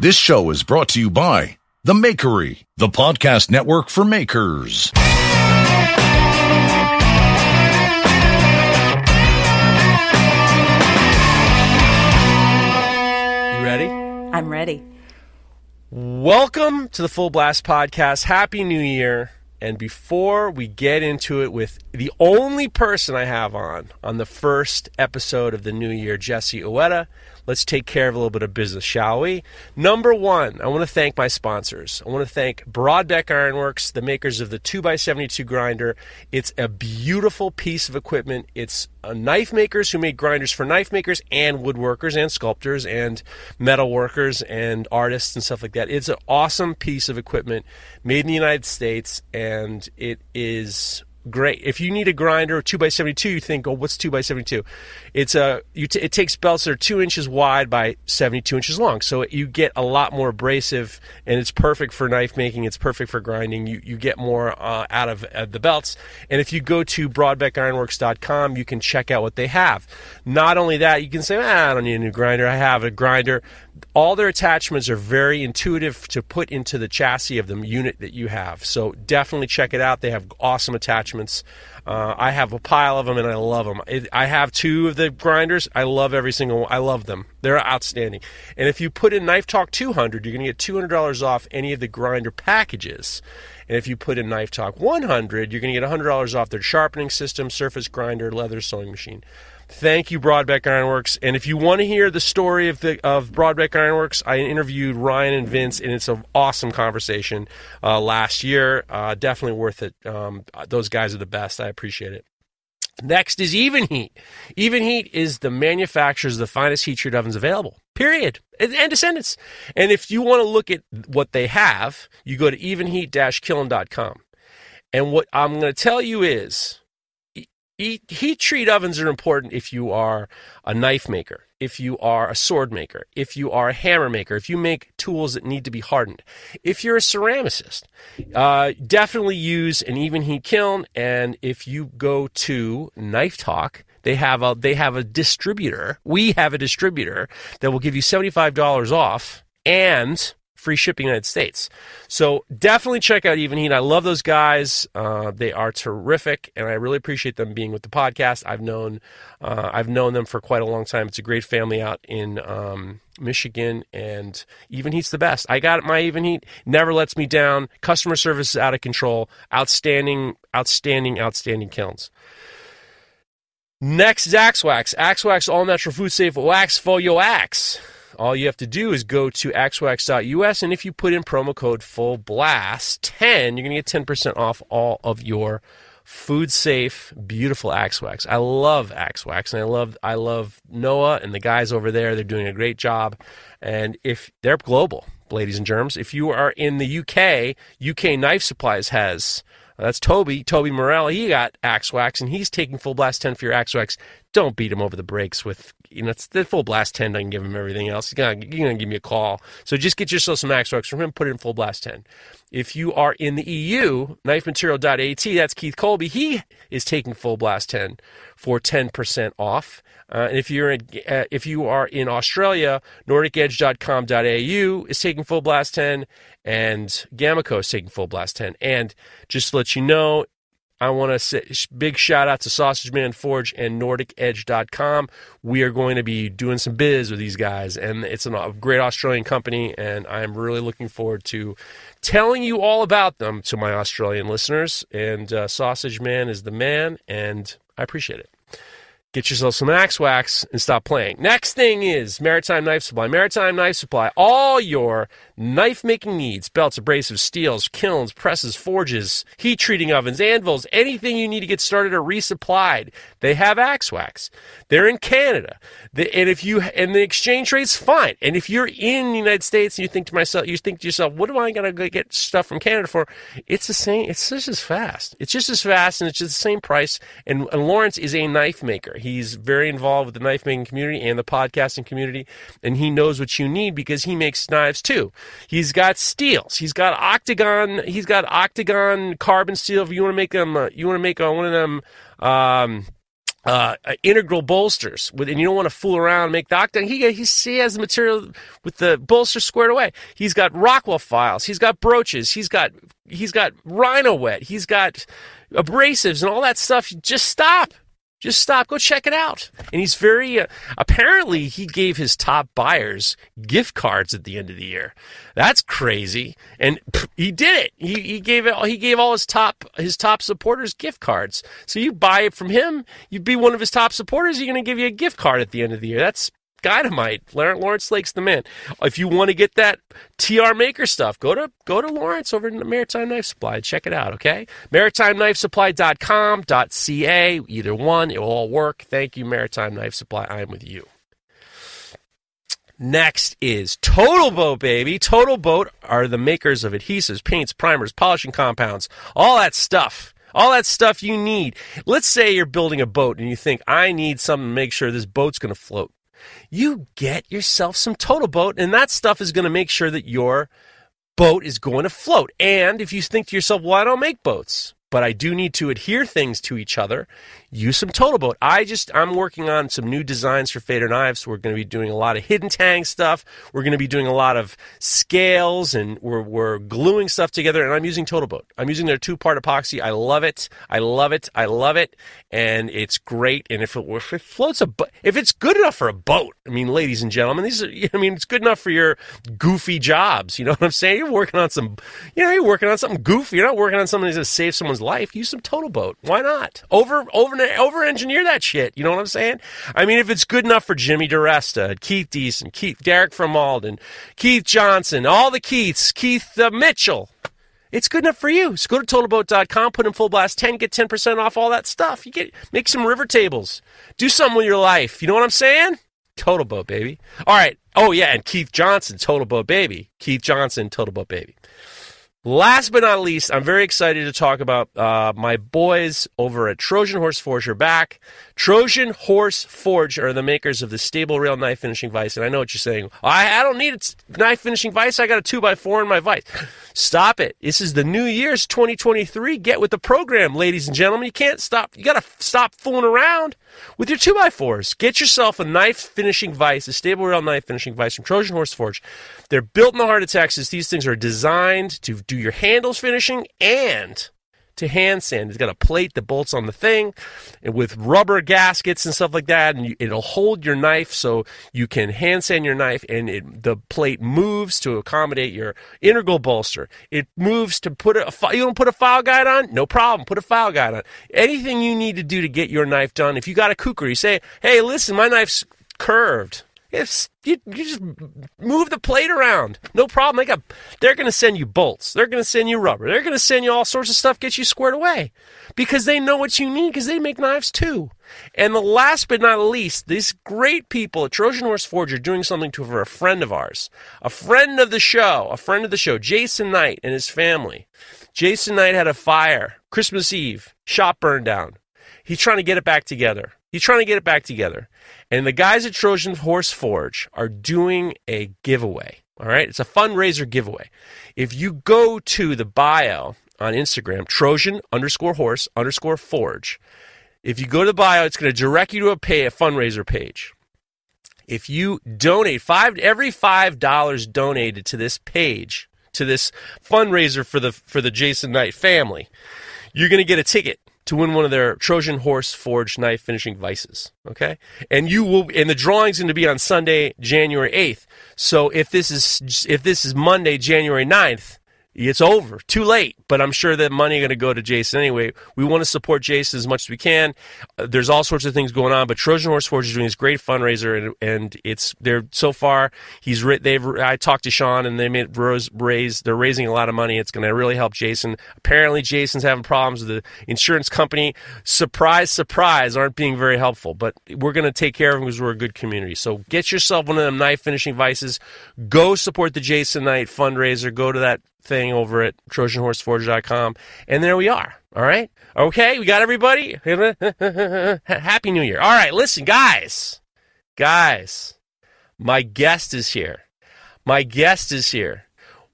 This show is brought to you by The Makery, the podcast network for makers. You ready? I'm ready. Welcome to the Full Blast Podcast. Happy New Year. And before we get into it with the only person I have on on the first episode of the new year, Jesse Ueda, let's take care of a little bit of business, shall we? Number one, I want to thank my sponsors. I want to thank Brodbeck Ironworks, the makers of the 2x72 grinder. It's a beautiful piece of equipment. It's uh, knife makers who make grinders for knife makers and woodworkers and sculptors and metal workers and artists and stuff like that. It's an awesome piece of equipment made in the United States and it is great. If you need a grinder two by seventy two, you think, oh, what's two by seventy two? It's a you t- it takes belts that are two inches wide by seventy two inches long, so you get a lot more abrasive, and it's perfect for knife making. It's perfect for grinding. You you get more uh, out of uh, the belts. And if you go to BrodbeckIronworks.com, you can check out what they have. Not only that, you can say, ah, I don't need a new grinder. I have a grinder all their attachments are very intuitive to put into the chassis of the unit that you have. So definitely check it out. They have awesome attachments. Uh, I have a pile of them and I love them. It, I have two of the grinders. I love every single one. I love them. They're outstanding. And if you put in Knife Talk 200, you're going to get $200 off any of the grinder packages. And if you put in Knife Talk 100, you're going to get $100 off their sharpening system, surface grinder, leather sewing machine. Thank you, Brodbeck Ironworks. And if you want to hear the story of the of Brodbeck Ironworks, I interviewed Ryan and Vince, and it's an awesome conversation uh, last year. Uh, definitely worth it. Um, those guys are the best. I appreciate it. Next is Even Heat. Even Heat is the manufacturers of the finest heat treat ovens available. Period. And, and descendants. And if you want to look at what they have, you go to evenheat-kiln.com. And what I'm going to tell you is Heat, heat treat ovens are important if you are a knife maker, if you are a sword maker, if you are a hammer maker, if you make tools that need to be hardened. If you're a ceramicist, uh, definitely use an even heat kiln. And if you go to Knife Talk, they have a they have a distributor. We have a distributor that will give you seventy five dollars off and free shipping United States. So definitely check out Even Heat. I love those guys. Uh, they are terrific, and I really appreciate them being with the podcast. I've known uh, I've known them for quite a long time. It's a great family out in um, Michigan, and Even Heat's the best. I got my Even Heat. Never lets me down. Customer service is out of control. Outstanding, outstanding, outstanding kilns. Next is Axe Wax. Axe Wax all natural food safe wax for your axe. All you have to do is go to axwax.us, and if you put in promo code FULLBLAST10, you're going to get 10% off all of your food safe, beautiful axe wax. I love axe wax, and I love I love Noah and the guys over there. They're doing a great job, and if they're global, ladies and germs, if you are in the UK, UK Knife Supplies has. That's Toby, Toby Morell. He got Axe Wax, and he's taking full blast 10 for your Axe Wax. Don't beat him over the brakes with, you know, it's the full blast 10 doesn't give him everything else. He's going to give me a call. So just get yourself some Axe Wax from him, put it in full blast 10. If you are in the EU, knifematerial.at, that's Keith Colby. He is taking full blast 10 for 10% off. Uh, and if you're in, uh, if you are in Australia, NordicEdge.com.au is taking full blast 10, and Gamaco is taking full blast 10. And just to let you know, I want to say big shout out to Sausage Man Forge and NordicEdge.com. We are going to be doing some biz with these guys, and it's a great Australian company, and I'm really looking forward to telling you all about them to my Australian listeners. And uh, Sausage Man is the man, and I appreciate it. Get yourself some axe wax and stop playing. Next thing is Maritime Knife Supply. Maritime Knife Supply, all your knife making needs belts, abrasives, steels, kilns, presses, forges, heat treating ovens, anvils, anything you need to get started or resupplied. They have axe wax. They're in Canada. and if you, and the exchange rate's fine. And if you're in the United States and you think to myself, you think to yourself, what am I going to get stuff from Canada for? It's the same, it's just as fast. It's just as fast and it's just the same price. And, and Lawrence is a knife maker. He's very involved with the knife making community and the podcasting community, and he knows what you need because he makes knives too. He's got steels. He's got octagon. He's got octagon carbon steel. If you want to make them, uh, you want to make uh, one of them. Um, uh, uh, integral bolsters with, and you don't want to fool around make the octagon. He, he, he has the material with the bolster squared away. He's got Rockwell files. He's got broaches. He's got he's got Rhynowet. He's got abrasives and all that stuff. Just stop. Just stop, go check it out. And he's very, uh, apparently, he gave his top buyers gift cards at the end of the year. That's crazy. And pff, he did it. He, he gave it, he gave all his top, his top supporters gift cards. So you buy it from him, you'd be one of his top supporters, he's going to give you a gift card at the end of the year. That's Dynamite. Lawrence Lake's the man. If you want to get that TR Maker stuff, go to go to Lawrence over in the Maritime Knife Supply. Check it out, okay? MaritimeKnifeSupply.com.ca. Either one, it will all work. Thank you, Maritime Knife Supply. I'm with you. Next is Total Boat, baby. Total Boat are the makers of adhesives, paints, primers, polishing compounds, all that stuff all that stuff you need. Let's say you're building a boat and you think, I need something to make sure this boat's going to float you get yourself some Total Boat, and that stuff is going to make sure that your boat is going to float. And if you think to yourself, well, I don't make boats, but I do need to adhere things to each other, use some Total Boat. I just I'm working on some new designs for Fader knives. We're going to be doing a lot of hidden tang stuff. We're going to be doing a lot of scales, and we're we're gluing stuff together. And I'm using Total Boat. I'm using their two part epoxy. I love it. I love it. I love it, and it's great. And if it, if it floats a if it's good enough for a boat, I mean, ladies and gentlemen, these are I mean, it's good enough for your goofy jobs. You know what I'm saying? You're working on some, you know, you're working on something goofy. You're not working on something that's going to save someone's life. Use some Total Boat. Why not? Over over over engineer that shit. You know what I'm saying? I mean, if it's good enough for Jimmy DiResta, Keith Deason, Keith Derek from Malden, Keith Johnson, all the Keiths, Keith uh, Mitchell. It's good enough for you. So go to totalboat.com, put in full blast 10, get 10% off all that stuff. You get make some river tables. Do something with your life. You know what I'm saying? Total Boat, baby. All right. Oh, yeah. And Keith Johnson, Total Boat Baby. Keith Johnson, Total Boat Baby. Last but not least, I'm very excited to talk about uh, my boys over at Trojan Horse Forge back. Trojan Horse Forge are the makers of the stable rail knife finishing vise. And I know what you're saying. I, I don't need a knife finishing vise. I got a 2x4 in my vise. Stop it. This is the new year's 2023. Get with the program, ladies and gentlemen. You can't stop. You got to stop fooling around with your 2x4s. Get yourself a knife finishing vise, a stable rail knife finishing vise from Trojan Horse Forge. They're built in the heart of Texas. These things are designed to do your handles finishing and to hand sand. It's got a plate that bolts on the thing and with rubber gaskets and stuff like that. And you, it'll hold your knife so you can hand sand your knife and it, the plate moves to accommodate your integral bolster. It moves to put a, you don't put a file guide on? No problem. Put a file guide on. Anything you need to do to get your knife done. If you got a kukri, say, hey, listen, my knife's curved if you, you just move the plate around, no problem. They got, they're going to send you bolts. They're going to send you rubber. They're going to send you all sorts of stuff, get you squared away, because they know what you need. Because they make knives too. And the last but not least, these great people at Trojan Horse Forge are doing something to for a friend of ours, a friend of the show, a friend of the show, Jason Knight and his family. Jason Knight had a fire Christmas Eve, shop burned down. He's trying to get it back together. He's trying to get it back together. And the guys at Trojan Horse Forge are doing a giveaway. All right. It's a fundraiser giveaway. If you go to the bio on Instagram, Trojan underscore horse underscore forge, if you go to the bio, it's going to direct you to a pay a fundraiser page. If you donate five every five dollars donated to this page, to this fundraiser for the for the Jason Knight family, you're going to get a ticket to win one of their Trojan horse forged knife finishing vices. Okay. And you will, and the drawing's going to be on Sunday, January 8th. So if this is, if this is Monday, January 9th, It's over. Too late. But I'm sure that money going to go to Jason anyway. We want to support Jason as much as we can. Uh, there's all sorts of things going on, but Trojan Horse Forge is doing this great fundraiser, and, and it's they're so far. He's they've I talked to Sean, and they made rose raise. They're raising a lot of money. It's going to really help Jason. Apparently, Jason's having problems with the insurance company. Surprise, surprise, aren't being very helpful. But we're going to take care of him because we're a good community. So get yourself one of them knife finishing vices. Go support the Jason Knight fundraiser. Go to that thing over at TrojanHorseForge.com. And there we are. All right. Okay. We got everybody. Happy New Year. All right. Listen, guys, guys, my guest is here. My guest is here.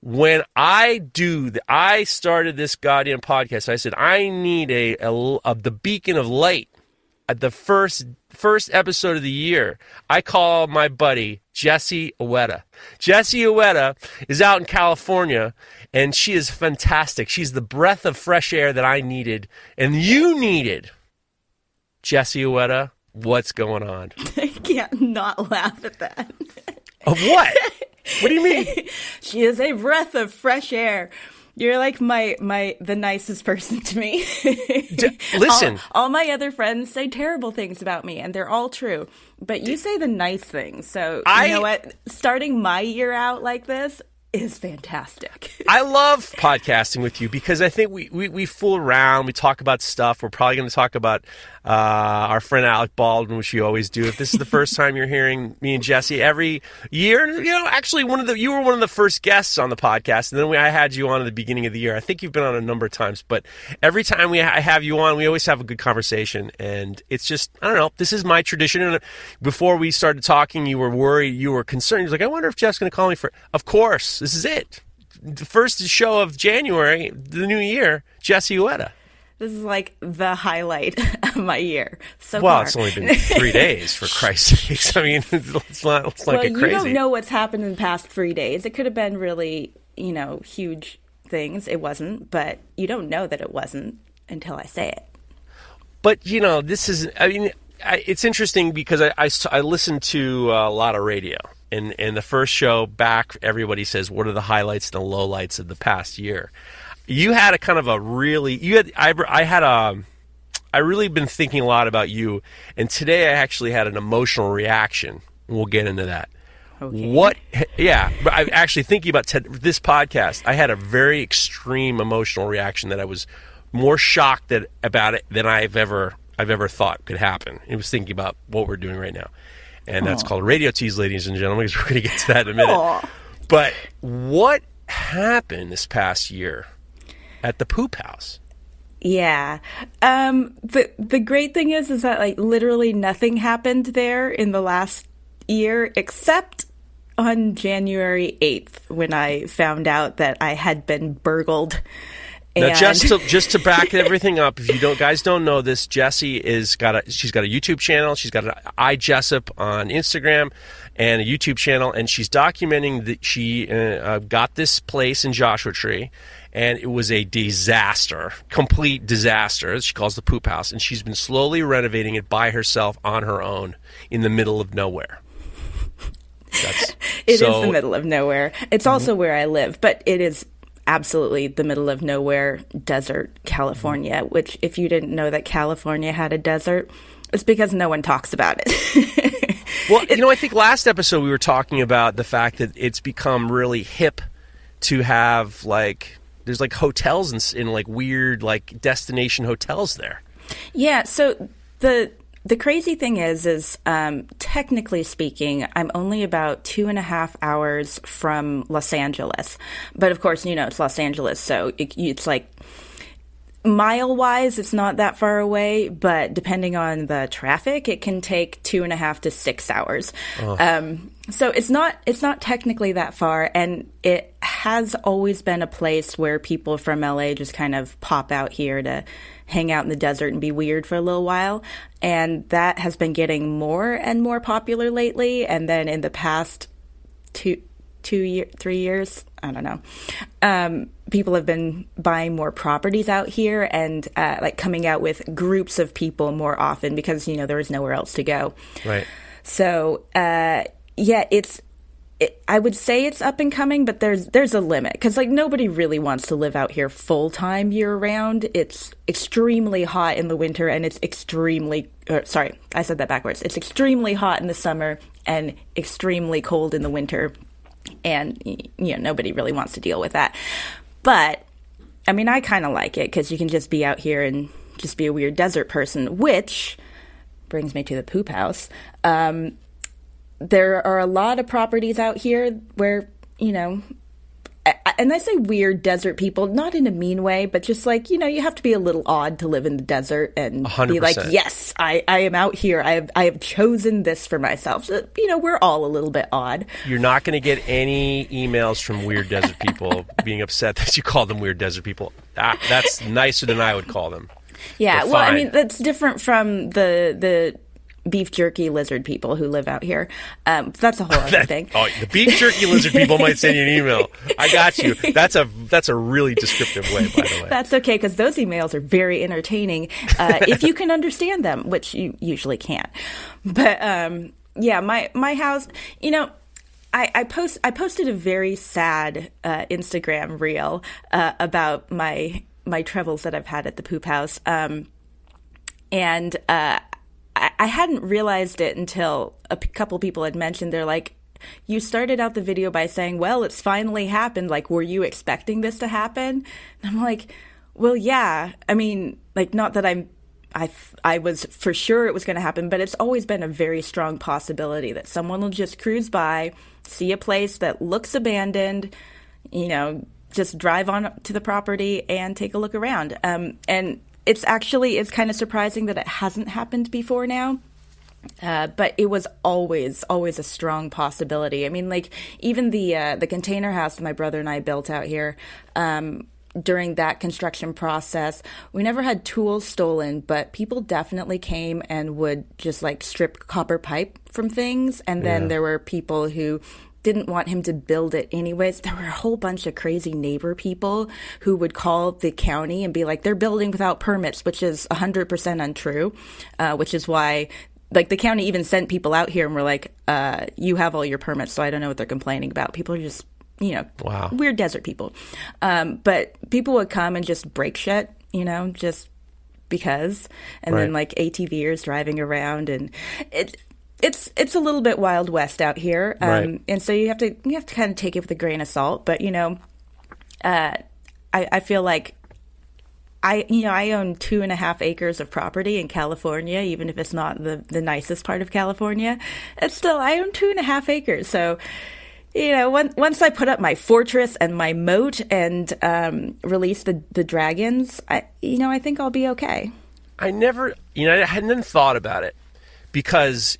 When I do, the, I started this goddamn podcast. I said I need a, a, a the beacon of light at the first first episode of the year. I call my buddy Jessie Ueda. Jessie Ueda is out in California and she is fantastic. She's the breath of fresh air that I needed and you needed. Jessie Ueda, what's going on? I can't not laugh at that. Of what? What do you mean? she is a breath of fresh air. You're like my my the nicest person to me. D- listen, all, all, my other friends say terrible things about me, and they're all true. But you say the nice things. So I, you know what? Starting my year out like this, is fantastic. I love podcasting with you because I think we, we, we fool around. We talk about stuff. We're probably going to talk about uh, our friend Alec Baldwin, which you always do. If this is the first time you're hearing me and Jesse every year, you know, actually one of the you were one of the first guests on the podcast, and then we, I had you on at the beginning of the year. I think you've been on a number of times, but every time we I have you on, we always have a good conversation, and it's just I don't know. This is my tradition. And before we started talking, you were worried, you were concerned. You're like, I wonder if Jeff's going to call me for. Of course, this is it. The first show of January, the new year, Jesse Ueda. This is like the highlight of my year so well, far. it's only been three days, for Christ's sakes. I mean, let's not, not well, crazy. you don't know what's happened in the past three days. It could have been really, you know, huge things. It wasn't, but you don't know that it wasn't until I say it. But, you know, this is, I mean, I, it's interesting because I, I, I listen to a lot of radio. And, and the first show back, everybody says, what are the highlights and the lowlights of the past year? you had a kind of a really you had I, I had a I really been thinking a lot about you, and today I actually had an emotional reaction. We'll get into that. Okay. What? Yeah, but I'm actually thinking about this podcast. I had a very extreme emotional reaction that I was more shocked that, about it than I've ever I've ever thought could happen. I was thinking about what we're doing right now, and that's Aww. called radio tease, ladies and gentlemen. Because we're going to get to that in a minute. Aww. But what happened this past year? at the poop house. Yeah. Um, the the great thing is is that like literally nothing happened there in the last year except on January 8th when I found out that I had been burgled. Now, just to just to back everything up, if you don't guys don't know this, Jessie is got a she's got a YouTube channel. She's got an I Jessup on Instagram and a YouTube channel, and she's documenting that she uh, uh, got this place in Joshua Tree and it was a disaster, complete disaster. She calls the poop house, and she's been slowly renovating it by herself on her own in the middle of nowhere. That's, it so, is the middle of nowhere. It's also where I live, but it is absolutely the middle of nowhere, desert California. Mm-hmm. Which, if you didn't know that California had a desert, it's because no one talks about it. well, you know, I think last episode we were talking about the fact that it's become really hip to have like there's like hotels in, in like weird like destination hotels there. Yeah. So the the crazy thing is, is um, technically speaking, I'm only about two and a half hours from Los Angeles. But of course, you know, it's Los Angeles, so it, it's like mile wise, it's not that far away, but depending on the traffic, it can take two and a half to six hours. Oh. Um, so it's not it's not technically that far, and it has always been a place where people from LA just kind of pop out here to hang out in the desert and be weird for a little while. And that has been getting more and more popular lately. And then in the past two two year three years i don't know um, people have been buying more properties out here and uh, like coming out with groups of people more often because you know there is nowhere else to go right so uh, yeah it's it, I would say it's up and coming, but there's there's a limit because like nobody really wants to live out here full time year round. It's extremely hot in the winter, and it's extremely uh, sorry, I said that backwards. It's extremely hot in the summer and extremely cold in the winter, and you know nobody really wants to deal with that. But I mean, I kind of like it because you can just be out here and just be a weird desert person, which brings me to the poop house. Um, there are a lot of properties out here where, you know, and I say weird desert people, not in a mean way, but just like, you know, you have to be a little odd to live in the desert and 100%. be like, yes, I, I am out here. I have, I have chosen this for myself. So, you know, we're all a little bit odd. You're not going to get any emails from weird desert people being upset that you call them weird desert people. Ah, that's nicer than I would call them. Yeah, well, I mean, that's different from the the beef jerky lizard people who live out here. Um, that's a whole other That- thing. oh, the beef jerky lizard people might send you an email. I got you. That's a that's a really descriptive way, by the way. That's okay because those emails are very entertaining uh, if you can understand them, which you usually can't. But um, yeah, my my house, you know. I, I post I posted a very sad uh, Instagram reel uh, about my my troubles that I've had at the poop house, um, and uh, I, hadn't realized it until a p- couple people had mentioned. They're like, "You started out the video by saying, well, it's finally happened. Like, were you expecting this to happen?" And I'm like, "Well, yeah. I mean, like, not that I'm." I, I was for sure it was going to happen, but it's always been a very strong possibility that someone will just cruise by, see a place that looks abandoned, you know, just drive on to the property and take a look around. Um, and it's actually it's kind of surprising that it hasn't happened before now. Uh, but it was always, always a strong possibility. I mean, like even the uh, the container house that my brother and I built out here. Um, during that construction process, we never had tools stolen, but people definitely came and would just like strip copper pipe from things. And then Yeah. there were people who didn't want him to build it anyways. There were a whole bunch of crazy neighbor people who would call the county and be like, they're building without permits, which is 100% untrue, uh, which is why. Like the county even sent people out here and were like, uh, "You have all your permits, so I don't know what they're complaining about." People are just, you know, Wow. weird desert people. Um, but people would come and just break shit, you know, just because, and then like ATVers driving around, and it it's it's a little bit wild west out here, um, Right. and so you have to you have to kind of take it with a grain of salt. But you know, uh, I, I feel like. I you know I own two and a half acres of property in California, even if it's not the the nicest part of California. It's still I own two and a half acres, so you know, when, once I put up my fortress and my moat and um, release the the dragons, I you know I think I'll be okay. I never, you know, I hadn't thought about it because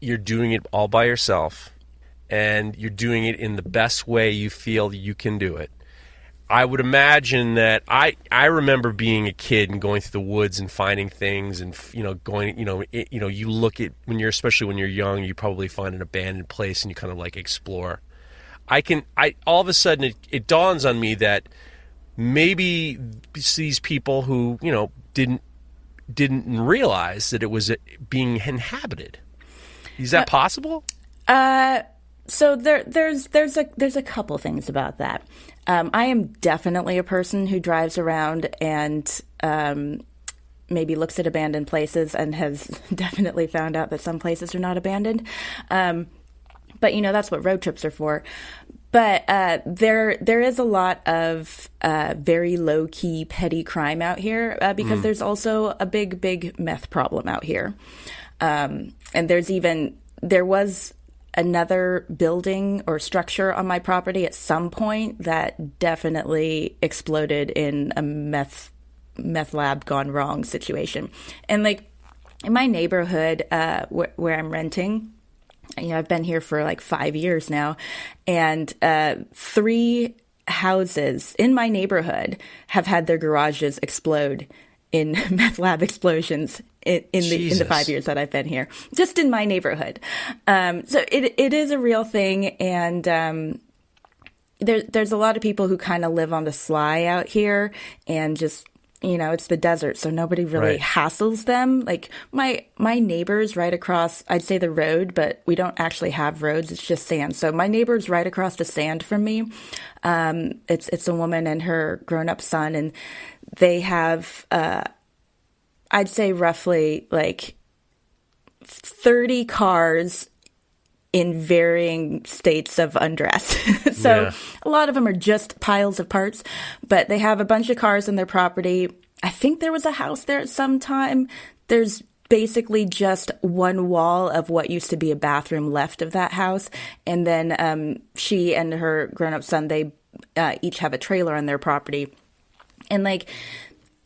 you're doing it all by yourself and you're doing it in the best way you feel you can do it. I would imagine that I I remember being a kid and going through the woods and finding things and you know going you know it, you know you look at when you're especially when you're young you probably find an abandoned place and you kind of like explore. I can I all of a sudden it, it dawns on me that maybe these people who you know didn't didn't realize that it was uh, being inhabited. Is that possible? Uh, so there, there's there's a there's a couple things about that. Um, I am definitely a person who drives around and um, maybe looks at abandoned places and has definitely found out that some places are not abandoned. Um, but you know that's what road trips are for. But uh, there there is a lot of uh, very low key petty crime out here uh, because there's also a big big meth problem out here, um, and there's even there was another building or structure on my property at some point that definitely exploded in a meth meth lab gone wrong situation, and like in my neighborhood uh, wh- where I'm renting you know, I've been here for like five years now, and uh, three houses in my neighborhood have had their garages explode in meth lab explosions in, in the in the five years that I've been here, just in my neighborhood. Um, so it it is a real thing, and um, there, there's a lot of people who kind of live on the sly out here and just you know it's the desert so nobody really Right. hassles them like my my neighbors right across i'd say the road but we don't actually have roads it's just sand so my neighbors right across the sand from me um it's it's a woman and her grown-up son and they have uh i'd say roughly like 30 cars in varying states of undress. so Yeah. a lot of them are just piles of parts, but they have a bunch of cars on their property. I think there was a house there at some time. There's basically just one wall of what used to be a bathroom left of that house. And then um, she and her grown up son, they uh, each have a trailer on their property. And like,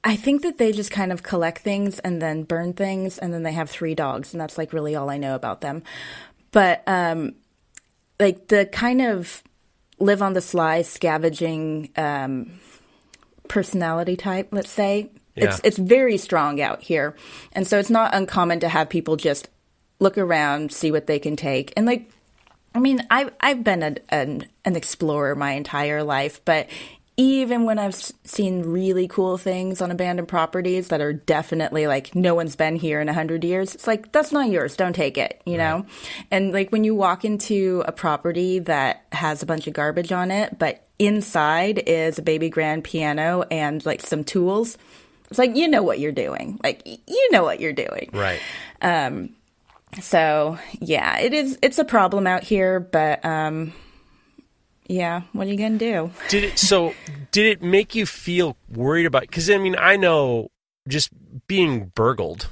I think that they just kind of collect things and then burn things, and then they have three dogs, and that's like really all I know about them. But um, like the kind of live on the sly scavenging um, personality type, let's say, it's it's very strong out here, and so it's not uncommon to have people just look around, see what they can take, and like I mean, I've I've been a, an an explorer my entire life, but even when I've seen really cool things on abandoned properties that are definitely like no one's been here in a hundred years, it's like that's not yours. Don't take it, you know. And like when you walk into a property that has a bunch of garbage on it, but inside is a baby grand piano and like some tools. It's like you know what you're doing. Like you know what you're doing. Right. Um. So yeah, it is. It's a problem out here, but um, yeah, what are you gonna do? Did it so did it make you feel worried about cuz I mean I know just being burgled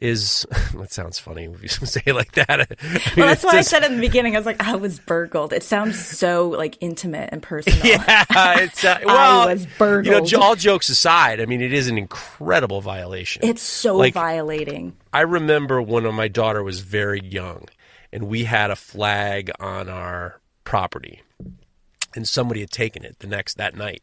is that sounds funny if you say it like that. I mean, Well, that's why just- I said in the beginning. I was like, I was burgled. It sounds so like intimate and personal. Yeah, it's uh, well, was You know, burgled. all jokes aside, I mean, it is an incredible violation. It's so Like- violating. I remember when my daughter was very young, and we had a flag on our property, and somebody had taken it the next that night.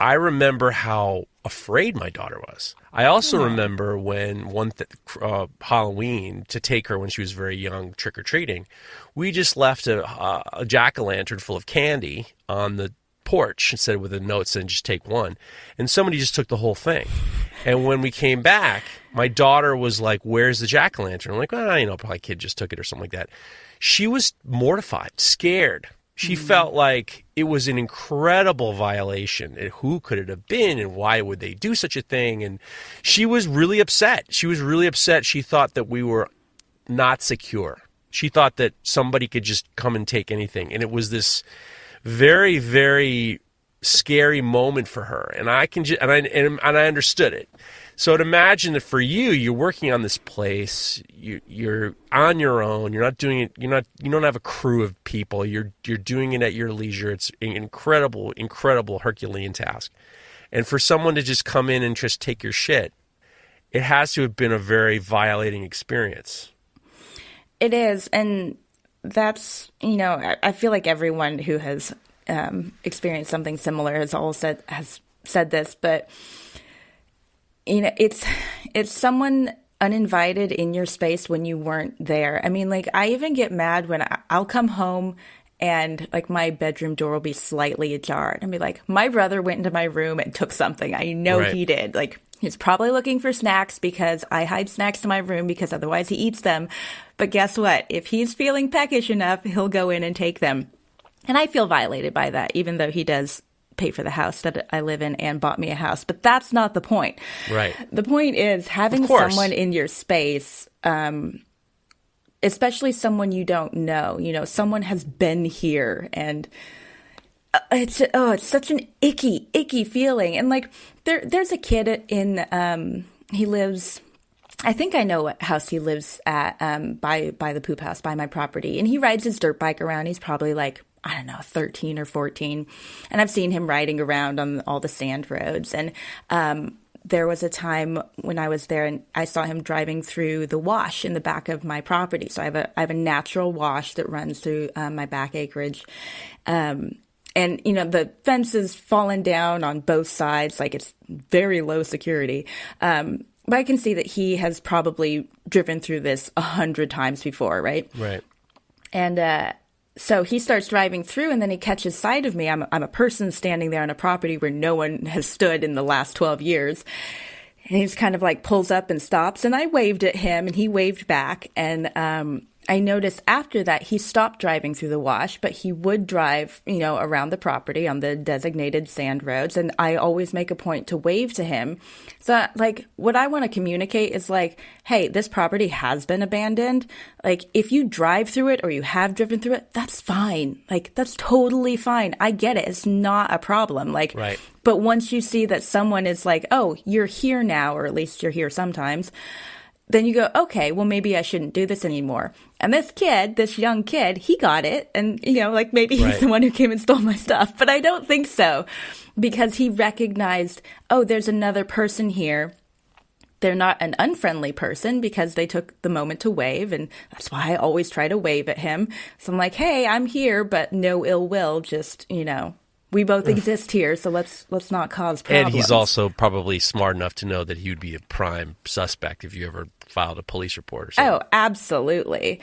I remember how afraid my daughter was. I also remember when one th- uh, Halloween to take her when she was very young trick or treating, we just left a, uh, a jack o' lantern full of candy on the porch instead of with a note saying just take one, and somebody just took the whole thing. And when we came back, my daughter was like, "Where's the jack o' lantern?" I'm like, "Well, you know, probably kid just took it or something like that." She was mortified, scared. She mm-hmm. felt like it was an incredible violation. And who could it have been, and why would they do such a thing? And she was really upset. She was really upset. She thought that we were not secure. She thought that somebody could just come and take anything, and it was this very, very scary moment for her. And I can just and I and, and I understood it. So to imagine that for you, you're working on this place, you, you're on your own. You're not doing it. You're not. You don't have a crew of people. You're you're doing it at your leisure. It's an incredible, incredible Herculean task. And for someone to just come in and just take your shit, it has to have been a very violating experience. It is, and that's you know, I, I feel like everyone who has um, experienced something similar has all said has said this, but you know, it's it's someone uninvited in your space when you weren't there. I mean, like I even get mad when I, I'll come home and like my bedroom door will be slightly ajar and be like, my brother went into my room and took something. I know Right. he did. Like he's probably looking for snacks because I hide snacks in my room because otherwise he eats them. But guess what? If he's feeling peckish enough, he'll go in and take them. And I feel violated by that, even though he does pay for the house that I live in and bought me a house. But that's not the point. Right. The point is having someone in your space, um, especially someone you don't know, you know, someone has been here and uh, it's oh, it's such an icky, icky feeling. And like there there's a kid in um he lives I think I know what house he lives at um, by by the poop house by my property, and he rides his dirt bike around. He's probably like I don't know, thirteen or fourteen, and I've seen him riding around on all the sand roads. And um, there was a time when I was there, and I saw him driving through the wash in the back of my property. So I have a I have a natural wash that runs through um, my back acreage. Um, and you know the fence is fallen down on both sides like it's very low security um, but i can see that he has probably driven through this a hundred times before right Right. and uh, so he starts driving through and then he catches sight of me. I'm, I'm a person standing there on a property where no one has stood in the last 12 years. And he's kind of like pulls up and stops. And I waved at him and he waved back. And um, I noticed after that he stopped driving through the wash, but he would drive, you know, around the property on the designated sand roads. And I always make a point to wave to him. So, like, what I want to communicate is like, hey, this property has been abandoned. Like, if you drive through it or you have driven through it, that's fine. Like, that's totally fine. I get it. It's not a problem. Like, Right. but once you see that someone is like, oh, you're here now, or at least you're here sometimes, then you go, okay, well, maybe I shouldn't do this anymore. And this kid, this young kid, he got it. And, you know, like maybe he's Right. the one who came and stole my stuff, but I don't think so because he recognized, oh, there's another person here. They're not an unfriendly person because they took the moment to wave. And that's why I always try to wave at him. So I'm like, hey, I'm here, but no ill will. Just, you know, we both exist here. So let's, let's not cause problems. And he's also probably smart enough to know that he would be a prime suspect if you ever filed a police report or something. Oh, absolutely.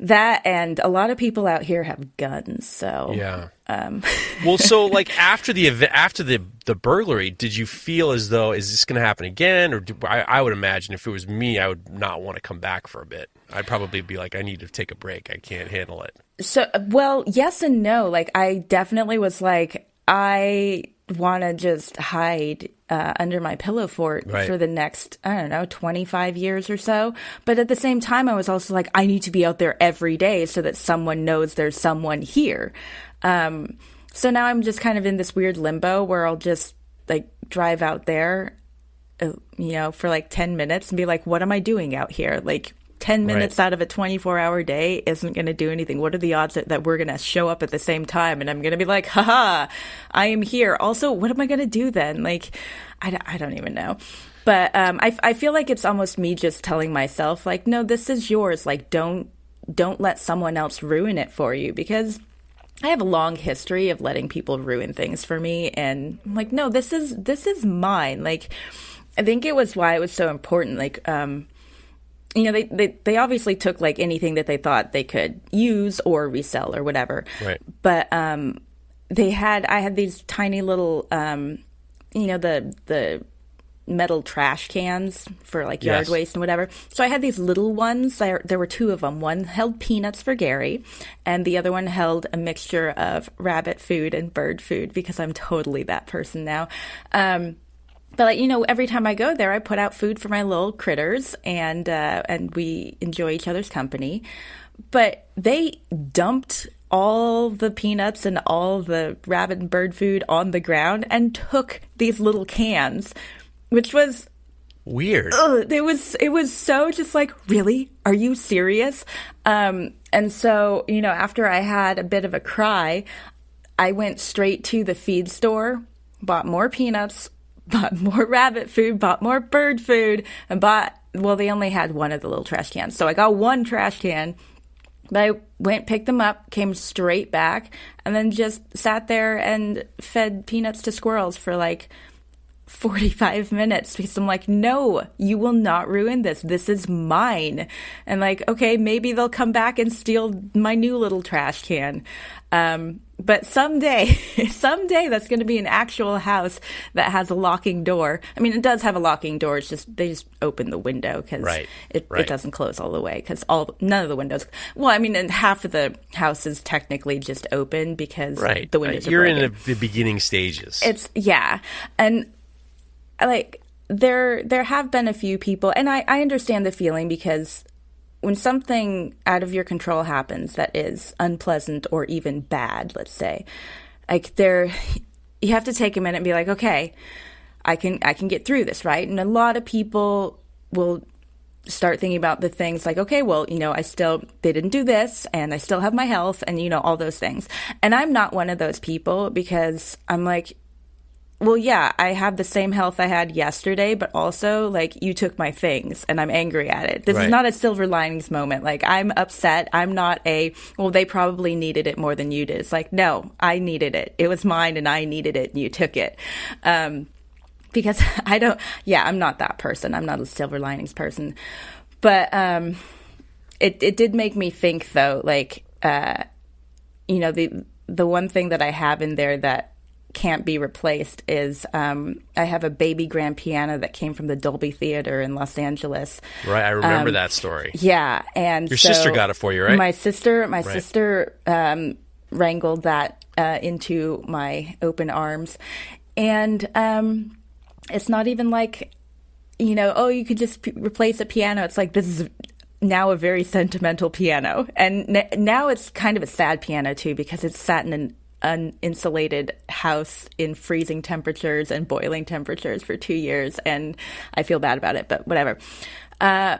That and a lot of people out here have guns. So Yeah. um, well, so like after the ev- after the the burglary, did you feel as though is this going to happen again, or do, I, I would imagine if it was me, I would not want to come back for a bit. I'd probably be like, I need to take a break. I can't handle it. So, well, yes and no. Like, I definitely was like, I want to just hide uh, under my pillow fort Right. for the next, I don't know, 25 years or so. But at the same time, I was also like, I need to be out there every day so that someone knows there's someone here. Um, so now I'm just kind of in this weird limbo where I'll just like drive out there uh, you know, for like 10 minutes and be like, what am I doing out here? Like, 10 minutes out of a 24 hour day isn't going to do anything. What are the odds that, that we're going to show up at the same time? And I'm going to be like, haha, I am here. Also, what am I going to do then? Like, I, I don't even know. But um, I, I feel like it's almost me just telling myself, like, no, this is yours. Like, don't don't let someone else ruin it for you because I have a long history of letting people ruin things for me and I'm like no this is this is mine like I think it was why it was so important like um you know they, they they obviously took like anything that they thought they could use or resell or whatever Right. but um they had I had these tiny little um you know the the metal trash cans for like yard Yes. waste and whatever. So I had these little ones. There, there were two of them. One held peanuts for Gary, and the other one held a mixture of rabbit food and bird food because I'm totally that person now. Um, but like, you know, every time I go there, I put out food for my little critters, and uh, and we enjoy each other's company. But they dumped all the peanuts and all the rabbit and bird food on the ground and took these little cans, which was Weird. ugh, it was it was so just like really are you serious um and so you know after i had a bit of a cry i went straight to the feed store bought more peanuts bought more rabbit food bought more bird food and bought well they only had one of the little trash cans so i got one trash can but I went, picked them up, came straight back, and then just sat there and fed peanuts to squirrels for like 45 minutes because I'm like, no, you will not ruin this. This is mine. And like, okay, maybe they'll come back and steal my new little trash can. Um, but someday, someday that's going to be an actual house that has a locking door. I mean, it does have a locking door. It's just, they just open the window because Right, it, right. it doesn't close all the way because all, none of the windows, well, I mean, and half of the house is technically just open because Right. the windows are You're in the, the beginning stages. It's yeah, and like there there have been a few people, and I I understand the feeling because when something out of your control happens that is unpleasant or even bad, let's say, like there, you have to take a minute and be like, okay, I can I can get through this, right? And a lot of people will start thinking about the things like okay well you know i still they didn't do this and i still have my health and you know all those things and i'm not one of those people because i'm like well yeah i have the same health i had yesterday but also like you took my things and i'm angry at it this Right. is not a silver linings moment like i'm upset i'm not a well they probably needed it more than you did it's like no i needed it it was mine and i needed it and you took it um because I don't, yeah, I'm not that person. I'm not a silver linings person. But um, it, it did make me think, though, like, uh, you know the the one thing that I have in there that can't be replaced is um, I have a baby grand piano that came from the Dolby Theater in Los Angeles. Right, I remember that story. Yeah, and Your so sister got it for you, right? My sister, my Right. sister um, wrangled that uh, into my open arms, and um, it's not even like you know, oh, you could just p- replace a piano. It's like this is now a very sentimental piano, and n- now it's kind of a sad piano too because it's sat in an uninsulated house in freezing temperatures and boiling temperatures for two years, and I feel bad about it, but whatever. Uh,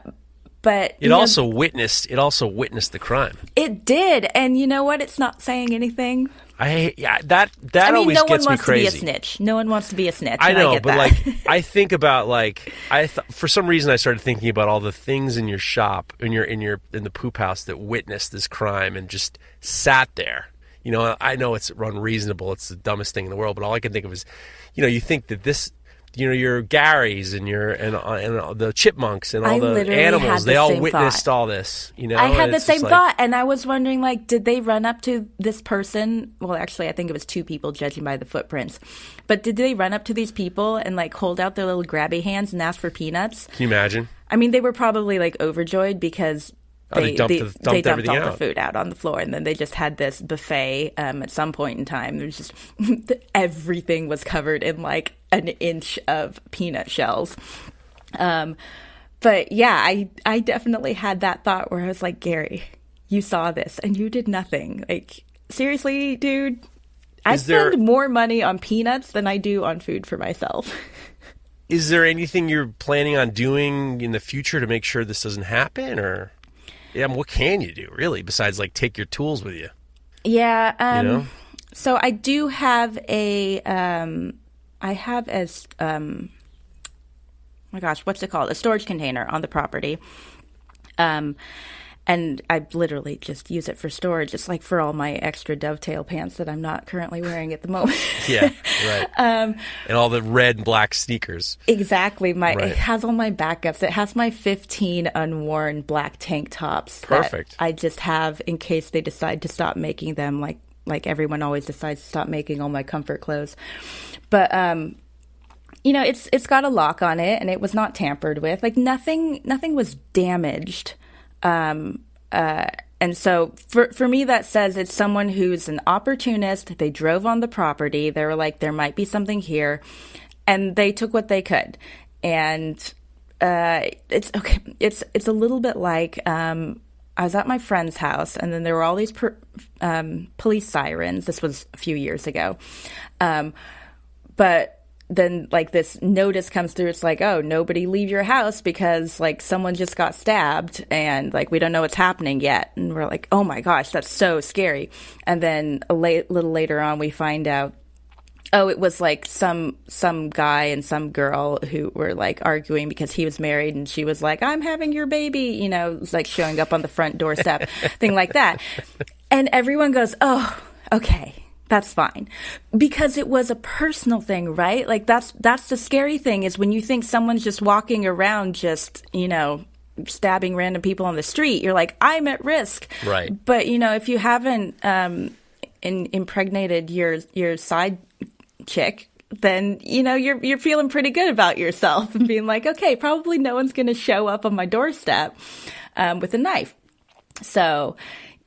but It you know, also witnessed. It also witnessed the crime. it did, and you know what? It's not saying anything. I yeah that that I mean, always no one gets me wants crazy. to be a snitch. No one wants to be a snitch. I know, get but that. like I think about like I th- for some reason I started thinking about all the things in your shop in your in your in the poop house that witnessed this crime and just sat there. You know, I know it's unreasonable. It's the dumbest thing in the world, but all I can think of is, you know, you think that this, you know, your Garys and your and uh, and the chipmunks and all I the animals, had they all witnessed thought. all this. You know, I had and the same like- thought, and I was wondering, like, did they run up to this person? Well, actually, I think it was two people, judging by the footprints. But did they run up to these people and like hold out their little grabby hands and ask for peanuts? Can you imagine? I mean, they were probably like overjoyed because Oh, they they dumped they, the- they dumped dumped everything all the food out on the floor, and then they just had this buffet. Um, at some point in time, there was just everything was covered in like an inch of peanut shells. Um, but yeah, I I definitely had that thought where I was like, Gary, you saw this and you did nothing. Like seriously, dude. I Is there- spend more money on peanuts than I do on food for myself. Is there anything you're planning on doing in the future to make sure this doesn't happen, or yeah, I mean, what can you do really besides like take your tools with you? Yeah. Um, know? So I do have a. Um, I have as. Um, oh my gosh, what's it called? A storage container on the property. Um, and I literally just use it for storage. It's like for all my extra dovetail pants that I'm not currently wearing at the moment. Yeah, right. Um, and all the red and black sneakers. Exactly. My Right. it has all my backups. It has my 15 unworn black tank tops. that Perfect. I just have in case they decide to stop making them like like everyone always decides to stop making all my comfort clothes. But um you know, it's it's got a lock on it and it was not tampered with. Like nothing nothing was damaged. Um uh and so for for me that says it's someone who's an opportunist. They drove on the property. They were like there might be something here and they took what they could. And uh it's okay it's it's a little bit like um I was at my friend's house, and then there were all these per, um, police sirens. This was a few years ago, um, but then like this notice comes through. It's like, oh, nobody leave your house because like someone just got stabbed, and like we don't know what's happening yet. And we're like, oh my gosh, that's so scary. And then a la- little later on, we find out oh it was like some some guy and some girl who were like arguing because he was married and she was like i'm having your baby you know like showing up on the front doorstep thing like that and everyone goes oh okay that's fine because it was a personal thing right like that's that's the scary thing is when you think someone's just walking around just you know stabbing random people on the street you're like i'm at risk Right. but you know if you haven't um in, impregnated your your side chick, then you know you're you're feeling pretty good about yourself and being like, okay, probably no one's going to show up on my doorstep um, with a knife. So,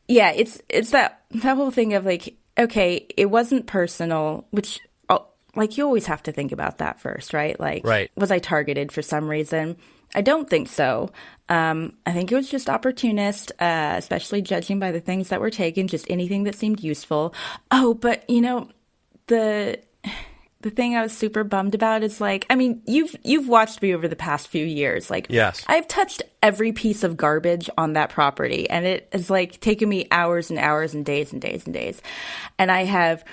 yeah, it's it's that that whole thing of like, okay, it wasn't personal, which oh, like you always have to think about that first, right? Like, Right. was I targeted for some reason? I don't think so. Um, I think it was just opportunist, uh, especially judging by the things that were taken, just anything that seemed useful. Oh, but you know, the the thing I was super bummed about is like, I mean, you've you've watched me over the past few years. Like, Yes. I've touched every piece of garbage on that property, and it has like taken me hours and hours and days and days and days, and I have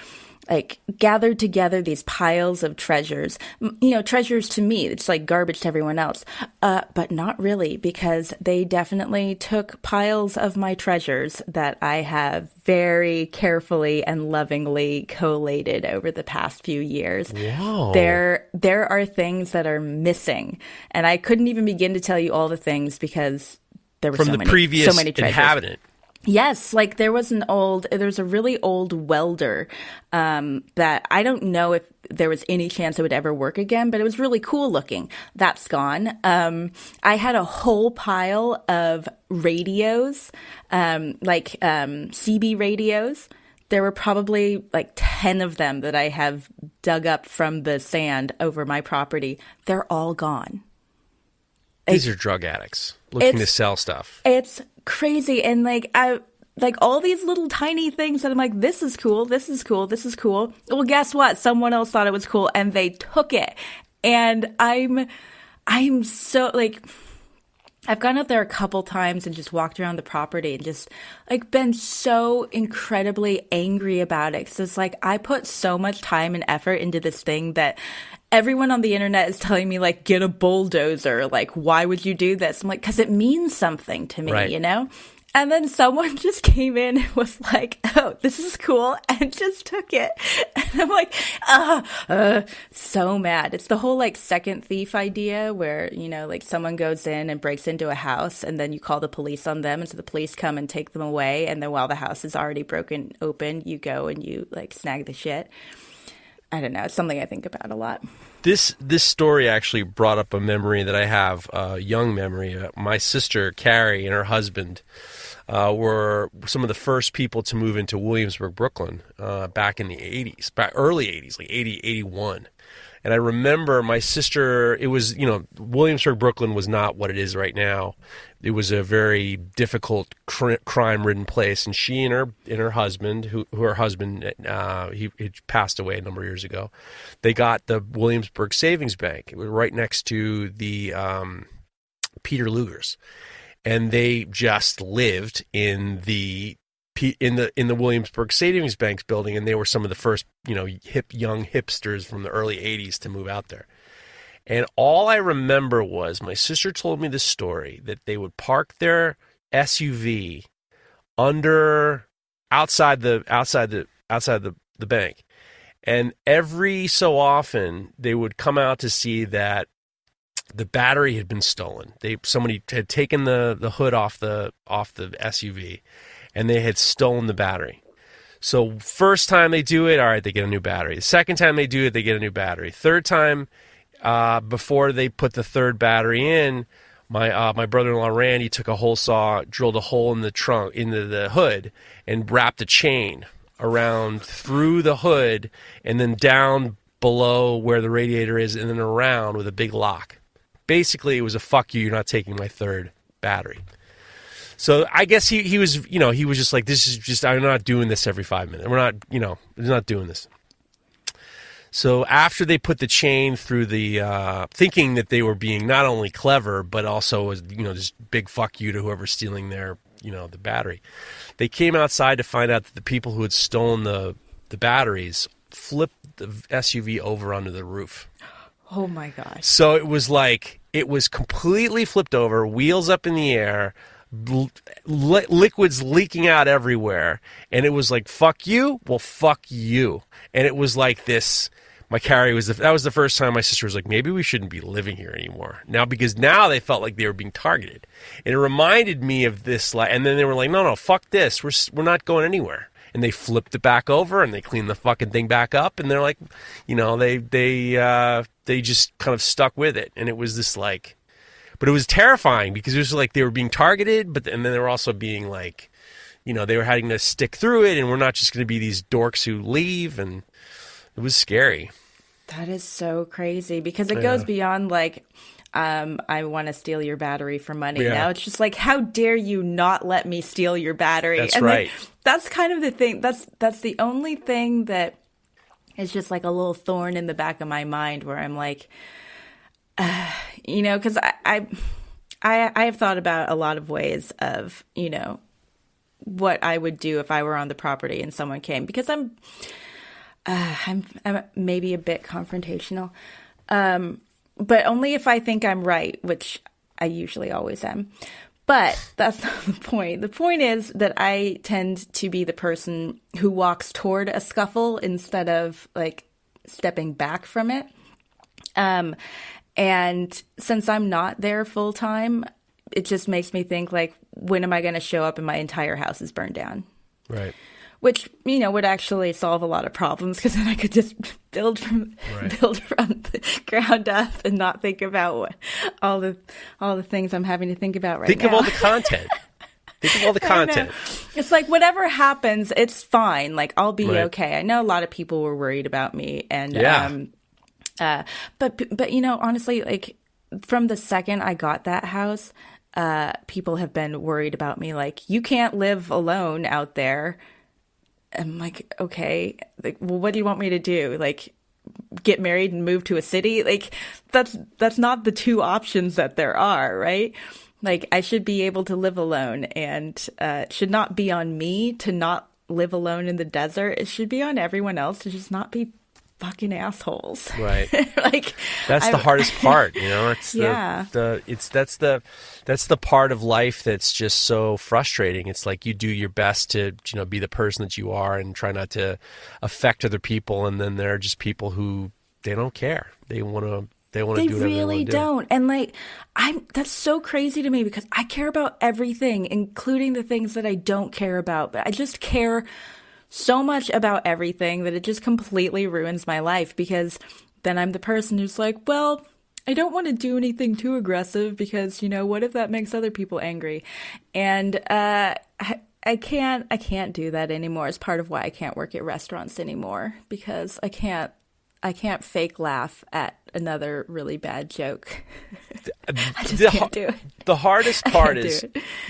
like gathered together these piles of treasures. You know, treasures to me, it's like garbage to everyone else, uh, but not really because they definitely took piles of my treasures that I have very carefully and lovingly collated over the past few years. Whoa. There, there are things that are missing, and I couldn't even begin to tell you all the things because there were From so the many, previous so many treasures. inhabitant. Yes, like there was an old, there's a really old welder um, that I don't know if there was any chance it would ever work again, but it was really cool looking. That's gone. Um, I had a whole pile of radios, um, like um, CB radios. There were probably like 10 of them that I have dug up from the sand over my property. They're all gone. These are drug addicts looking to sell stuff. It's crazy. And like, I, like all these little tiny things that I'm like, this is cool, this is cool, this is cool. Well, guess what? Someone else thought it was cool and they took it. And I'm, I'm so like, I've gone out there a couple times and just walked around the property and just like been so incredibly angry about it. Cause it's like I put so much time and effort into this thing that everyone on the internet is telling me like get a bulldozer. Like why would you do this? I'm like cuz it means something to me, Right. you know? And then someone just came in and was like, "Oh, this is cool," and just took it. And I'm like, "Ah, uh, so mad." It's the whole like second thief idea, where you know, like someone goes in and breaks into a house, and then you call the police on them, and so the police come and take them away, and then while the house is already broken open, you go and you like snag the shit. I don't know. It's something I think about a lot. This this story actually brought up a memory that I have, a young memory. Uh, my sister Carrie and her husband uh, were some of the first people to move into Williamsburg, Brooklyn, uh, back in the '80s, back early '80s, like 80, 81. And I remember my sister. It was you know Williamsburg, Brooklyn was not what it is right now. It was a very difficult cr- crime-ridden place, and she and her and her husband, who, who her husband uh, he, he passed away a number of years ago, they got the Williamsburg Savings Bank. It was right next to the um, Peter Luger's, and they just lived in the in the in the Williamsburg Savings Banks building, and they were some of the first you know hip young hipsters from the early '80s to move out there. And all I remember was my sister told me the story that they would park their SUV under outside the outside the outside the, the bank. And every so often they would come out to see that the battery had been stolen. They somebody had taken the, the hood off the off the SUV and they had stolen the battery. So first time they do it, all right, they get a new battery. The second time they do it, they get a new battery. Third time, uh, before they put the third battery in, my uh, my brother-in-law Randy took a hole saw, drilled a hole in the trunk, into the hood, and wrapped a chain around through the hood, and then down below where the radiator is, and then around with a big lock. Basically, it was a fuck you. You're not taking my third battery. So I guess he, he was, you know, he was just like, this is just, I'm not doing this every five minutes. We're not, you know, we're not doing this. So after they put the chain through the, uh, thinking that they were being not only clever, but also, you know, this big fuck you to whoever's stealing their, you know, the battery. They came outside to find out that the people who had stolen the, the batteries flipped the SUV over onto the roof. Oh my gosh. So it was like it was completely flipped over, wheels up in the air, li- li- liquids leaking out everywhere, and it was like "fuck you." Well, fuck you, and it was like this. My Carrie was the, that was the first time my sister was like, maybe we shouldn't be living here anymore now because now they felt like they were being targeted, and it reminded me of this. Like, and then they were like, no, no, fuck this, we're we're not going anywhere and they flipped it back over and they cleaned the fucking thing back up and they're like you know they they uh they just kind of stuck with it and it was this like but it was terrifying because it was like they were being targeted but and then they were also being like you know they were having to stick through it and we're not just going to be these dorks who leave and it was scary That is so crazy because it goes beyond like, um, I want to steal your battery for money. Yeah. Now it's just like, how dare you not let me steal your battery? That's and like, right. that's kind of the thing. That's that's the only thing that is just like a little thorn in the back of my mind where I'm like, uh, you know, because I, I I have thought about a lot of ways of you know what I would do if I were on the property and someone came because I'm uh, I'm, I'm maybe a bit confrontational, um, but only if I think I'm right, which I usually always am. But that's not the point. The point is that I tend to be the person who walks toward a scuffle instead of like stepping back from it. Um, and since I'm not there full time, it just makes me think like, when am I going to show up and my entire house is burned down? Right. Which you know would actually solve a lot of problems because then I could just build from Right. build from the ground up and not think about what, all the all the things I'm having to think about right Think now. Think of all the content. Think of all the content. It's like whatever happens, it's fine. Like I'll be Right. okay. I know a lot of people were worried about me, and Yeah. um, uh, but but you know, honestly, like from the second I got that house, uh, people have been worried about me. Like you can't live alone out there. I'm like, okay, like, well, what do you want me to do? Like, get married and move to a city? Like, that's that's not the two options that there are, right? Like, I should be able to live alone, and uh, should not be on me to not live alone in the desert. It should be on everyone else to just not be fucking assholes. Right. like, That's the hardest part, you know. It's the, Yeah. the it's that's the that's the part of life that's just so frustrating. It's like you do your best to you know be the person that you are and try not to affect other people, and then there are just people who they don't care. They want to they want to do whatever they really want to do. don't. And like I'm that's so crazy to me because I care about everything, including the things that I don't care about. But I just care so much about everything that it just completely ruins my life because then I'm the person who's like, well, I don't want to do anything too aggressive because, you know, what if that makes other people angry? And uh I, I can't I can't do that anymore. It's part of why I can't work at restaurants anymore because I can't I can't fake laugh at another really bad joke. I just the, can't do it. the hardest part is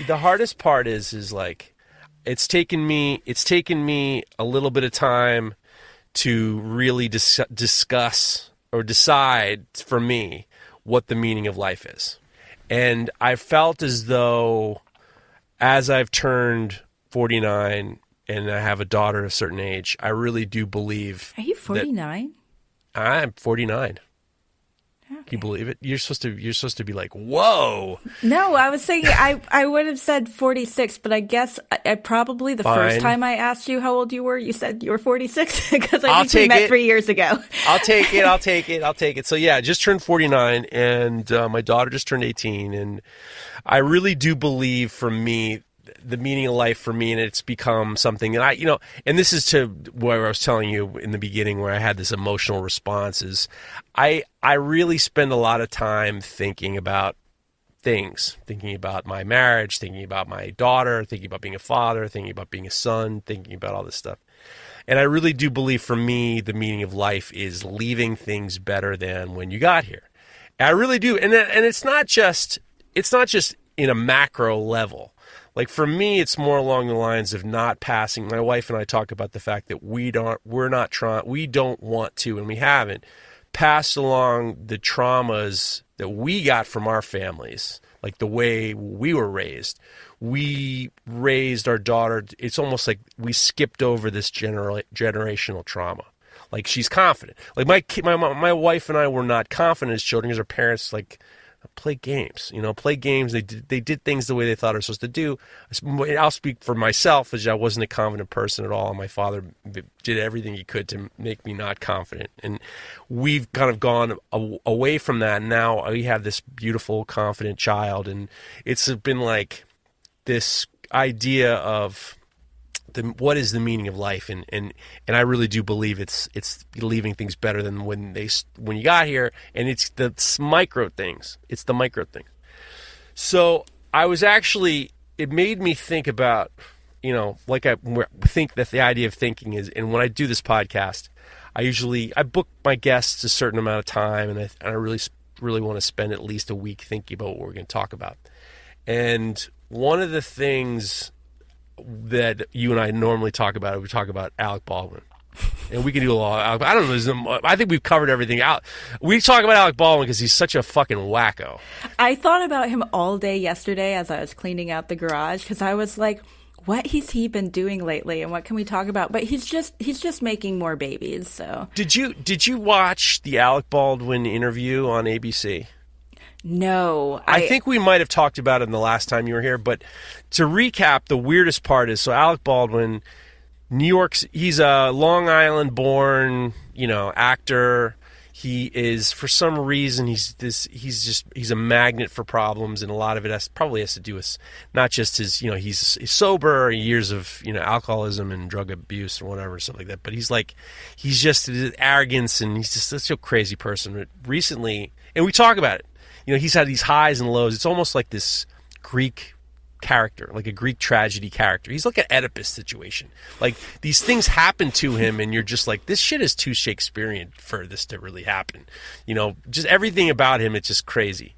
the hardest part is is like it's taken me it's taken me a little bit of time to really dis- discuss or decide for me what the meaning of life is and i felt as though as i've turned 49 and i have a daughter of a certain age i really do believe Are you 49? i'm 49 Can you believe it? You're supposed to. You're supposed to be like, "Whoa!" No, I was saying I, I would have said 46, but I guess I, I probably the Fine. first time I asked you how old you were, you said you were 46 because I I'll think we met it. three years ago. I'll take it. I'll take it. I'll take it. So yeah, I just turned 49, and uh, my daughter just turned 18, and I really do believe, for me, the meaning of life for me, and it's become something that I, you know, and this is to where I was telling you in the beginning, where I had this emotional response. Is I I really spend a lot of time thinking about things, thinking about my marriage, thinking about my daughter, thinking about being a father, thinking about being a son, thinking about all this stuff. And I really do believe for me, the meaning of life is leaving things better than when you got here. I really do. And, and it's not just, it's not just in a macro level. Like for me, it's more along the lines of not passing. My wife and I talk about the fact that we don't, we're not trying, we don't want to, and we haven't passed along the traumas that we got from our families, like the way we were raised. We raised our daughter. It's almost like we skipped over this genera- generational trauma. Like she's confident. Like my my my wife and I were not confident as children because our parents like play games. You know, play games. They did, they did things the way they thought they were supposed to do. I'll speak for myself as I wasn't a confident person at all. And my father did everything he could to make me not confident, and we've kind of gone away from that. Now we have this beautiful, confident child, and it's been like this idea of the, what is the meaning of life? And, and and I really do believe it's it's leaving things better than when they when you got here. And it's the s- micro things. It's the micro things. So I was actually it made me think about you know like I think that the idea of thinking is and when I do this podcast I usually I book my guests a certain amount of time and I, and I really really want to spend at least a week thinking about what we're going to talk about. And one of the things that you and I normally talk about, we talk about Alec Baldwin. And we can do a lot. I don't know. I think we've covered everything out. We talk about Alec Baldwin because he's such a fucking wacko. I thought about him all day yesterday as I was cleaning out the garage because I was like, what has he been doing lately and what can we talk about? But he's just he's just making more babies, so Did you did you watch the Alec Baldwin interview on ABC? No. I, think we might have talked about it in the last time you were here, but to recap, the weirdest part is so Alec Baldwin, New York's he's a Long Island born, you know, actor. he is for some reason he's this he's just he's a magnet for problems and a lot of it has probably has to do with not just his you know he's, he's sober years of you know alcoholism and drug abuse or whatever something like that but he's like he's just arrogance and he's just such a crazy person but recently and we talk about it you know he's had these highs and lows it's almost like this greek character, like a Greek tragedy character. He's like an Oedipus situation. Like these things happen to him, and you're just like, this shit is too Shakespearean for this to really happen. You know, just everything about him, it's just crazy.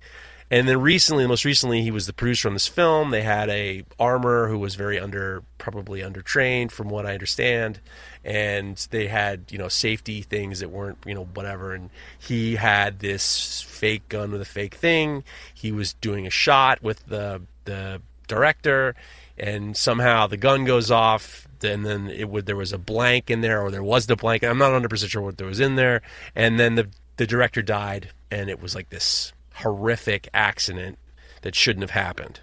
And then recently, most recently, he was the producer on this film. They had a armor who was very under, probably undertrained, from what I understand, and they had you know safety things that weren't you know whatever. And he had this fake gun with a fake thing. He was doing a shot with the the director, and somehow the gun goes off. And then it would there was a blank in there, or there was the blank. I'm not 100 percent sure what there was in there. And then the the director died, and it was like this horrific accident that shouldn't have happened.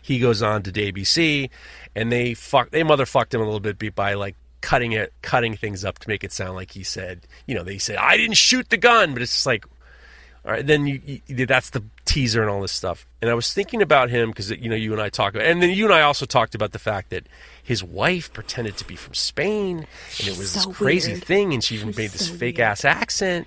He goes on to ABC, and they fuck they motherfucked him a little bit by like cutting it, cutting things up to make it sound like he said, you know, they said I didn't shoot the gun, but it's just like, all right, then you, you that's the teaser and all this stuff. And I was thinking about him because you know you and I talked about, and then you and I also talked about the fact that his wife pretended to be from Spain, and it was So this crazy weird. thing, and she even made this so fake weird. ass accent.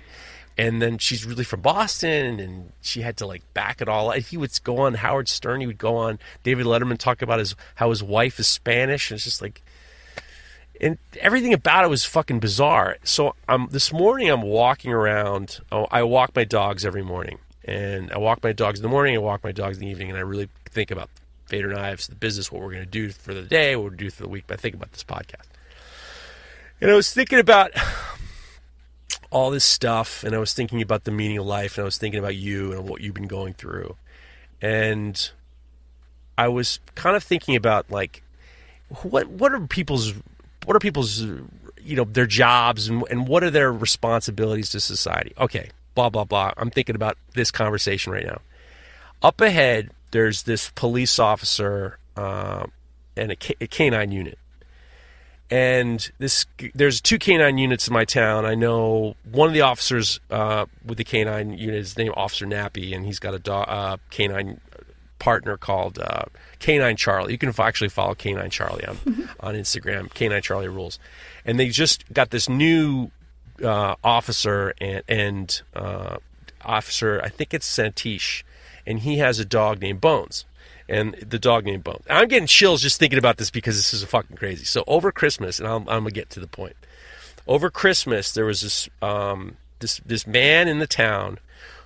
And then she's really from Boston, and she had to like back it all. He would go on Howard Stern. He would go on David Letterman talk about his how his wife is Spanish, and it's just like and everything about it was fucking bizarre. So I'm this morning I'm walking around. Oh, I walk my dogs every morning, and I walk my dogs in the morning. I walk my dogs in the evening, and I really think about Fader Knives, the business, what we're going to do for the day, what we're going to do for the week. But I think about this podcast, and I was thinking about all this stuff, and I was thinking about the meaning of life, and I was thinking about you and what you've been going through, and I was kind of thinking about like what what are people's what are people's you know their jobs and, and what are their responsibilities to society? Okay blah blah blah. I'm thinking about this conversation right now. Up ahead there's this police officer uh, and a canine unit and this there's two canine units in my town i know one of the officers uh, with the canine unit is named officer nappy and he's got a dog, uh, canine partner called uh, Canine Charlie. You can f- actually follow Canine Charlie on on Instagram. Canine Charlie rules, and they just got this new uh, officer and and uh, officer. I think it's Santish, and he has a dog named Bones. And the dog named Bones. I'm getting chills just thinking about this because this is fucking crazy. So over Christmas, and I'm, I'm gonna get to the point. Over Christmas, there was this um, this this man in the town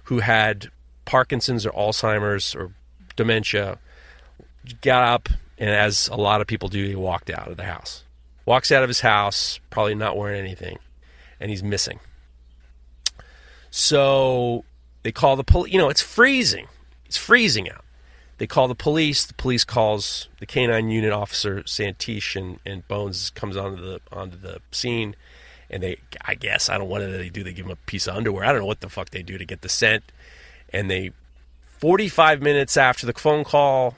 who had Parkinson's or Alzheimer's or dementia, got up and as a lot of people do, he walked out of the house. Walks out of his house, probably not wearing anything, and he's missing. So they call the police. You know, it's freezing. It's freezing out. They call the police. The police calls the canine unit officer Santish, and, and Bones comes onto the onto the scene. And they, I guess, I don't know what they do. They give him a piece of underwear. I don't know what the fuck they do to get the scent. And they 45 minutes after the phone call,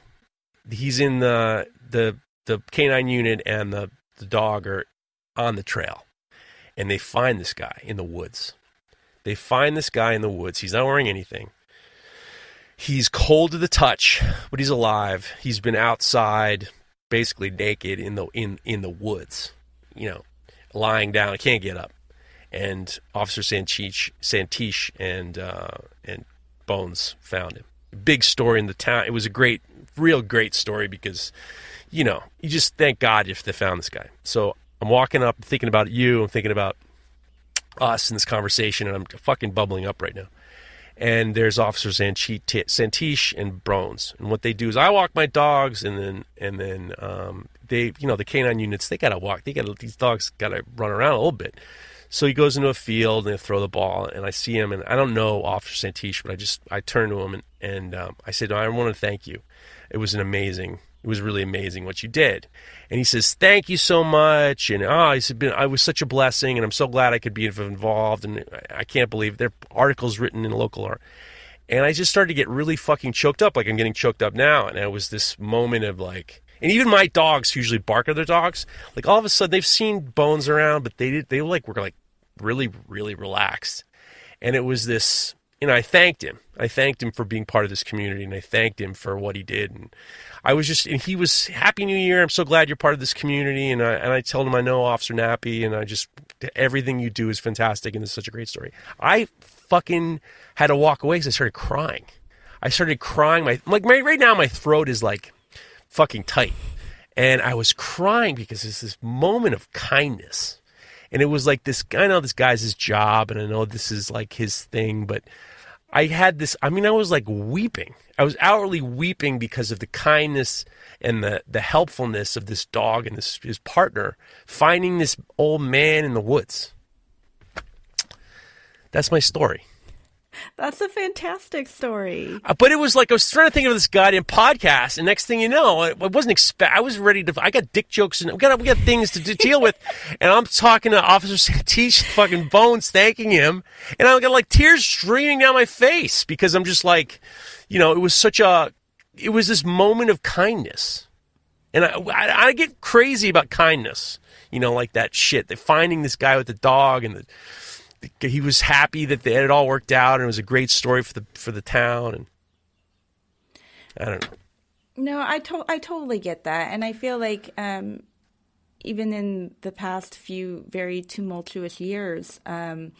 he's in the the the canine unit and the the dog are on the trail, and they find this guy in the woods. They find this guy in the woods. He's not wearing anything. He's cold to the touch, but he's alive. He's been outside, basically naked in the in in the woods. You know, lying down. Can't get up. And Officer Santish, Santish and uh, and Bones found him. Big story in the town. It was a great, real great story because, you know, you just thank God if they found this guy. So I'm walking up, thinking about you. I'm thinking about us in this conversation, and I'm fucking bubbling up right now. And there's officers Sanchi- Santish and Bones, and what they do is I walk my dogs, and then and then um, they, you know, the canine units they gotta walk. They gotta these dogs gotta run around a little bit. So he goes into a field and they throw the ball, and I see him, and I don't know Officer Santish, but I just I turn to him and, and um, I said, I want to thank you. It was an amazing, it was really amazing what you did. And he says, thank you so much. And oh, he said, "Been- I was such a blessing, and I'm so glad I could be involved. And I- I can't believe there are articles written in local art. And I just started to get really fucking choked up, like I'm getting choked up now. And it was this moment of like, and even my dogs usually bark at their dogs, like all of a sudden they've seen bones around, but they did, they like were like really, really relaxed. and it was this. You know, I thanked him. I thanked him for being part of this community, and I thanked him for what he did. And I was just, and he was Happy New Year. I'm so glad you're part of this community. And I and I told him I know Officer Nappy, and I just everything you do is fantastic, and it's such a great story. I fucking had to walk away because I started crying. I started crying. My like my, right now, my throat is like fucking tight, and I was crying because it's this moment of kindness, and it was like this. I know this guy's his job, and I know this is like his thing, but I had this. I mean, I was like weeping. I was outwardly weeping because of the kindness and the the helpfulness of this dog and this his partner finding this old man in the woods. That's my story. That's a fantastic story. Uh, But it was like I was trying to think of this goddamn podcast, and next thing you know, I, I wasn't expect. I was ready to. I got dick jokes and we got we got things to, to deal with, and I'm talking to Officer Satish fucking Bones, thanking him, and I got like tears streaming down my face because I'm just like, you know, it was such a, it was this moment of kindness, and I I, I get crazy about kindness, you know, like that shit. They finding this guy with the dog and the he was happy that they, it all worked out and it was a great story for the for the town and I don't know. No, I to- I totally get that, and I feel like um, even in the past few very tumultuous years, um,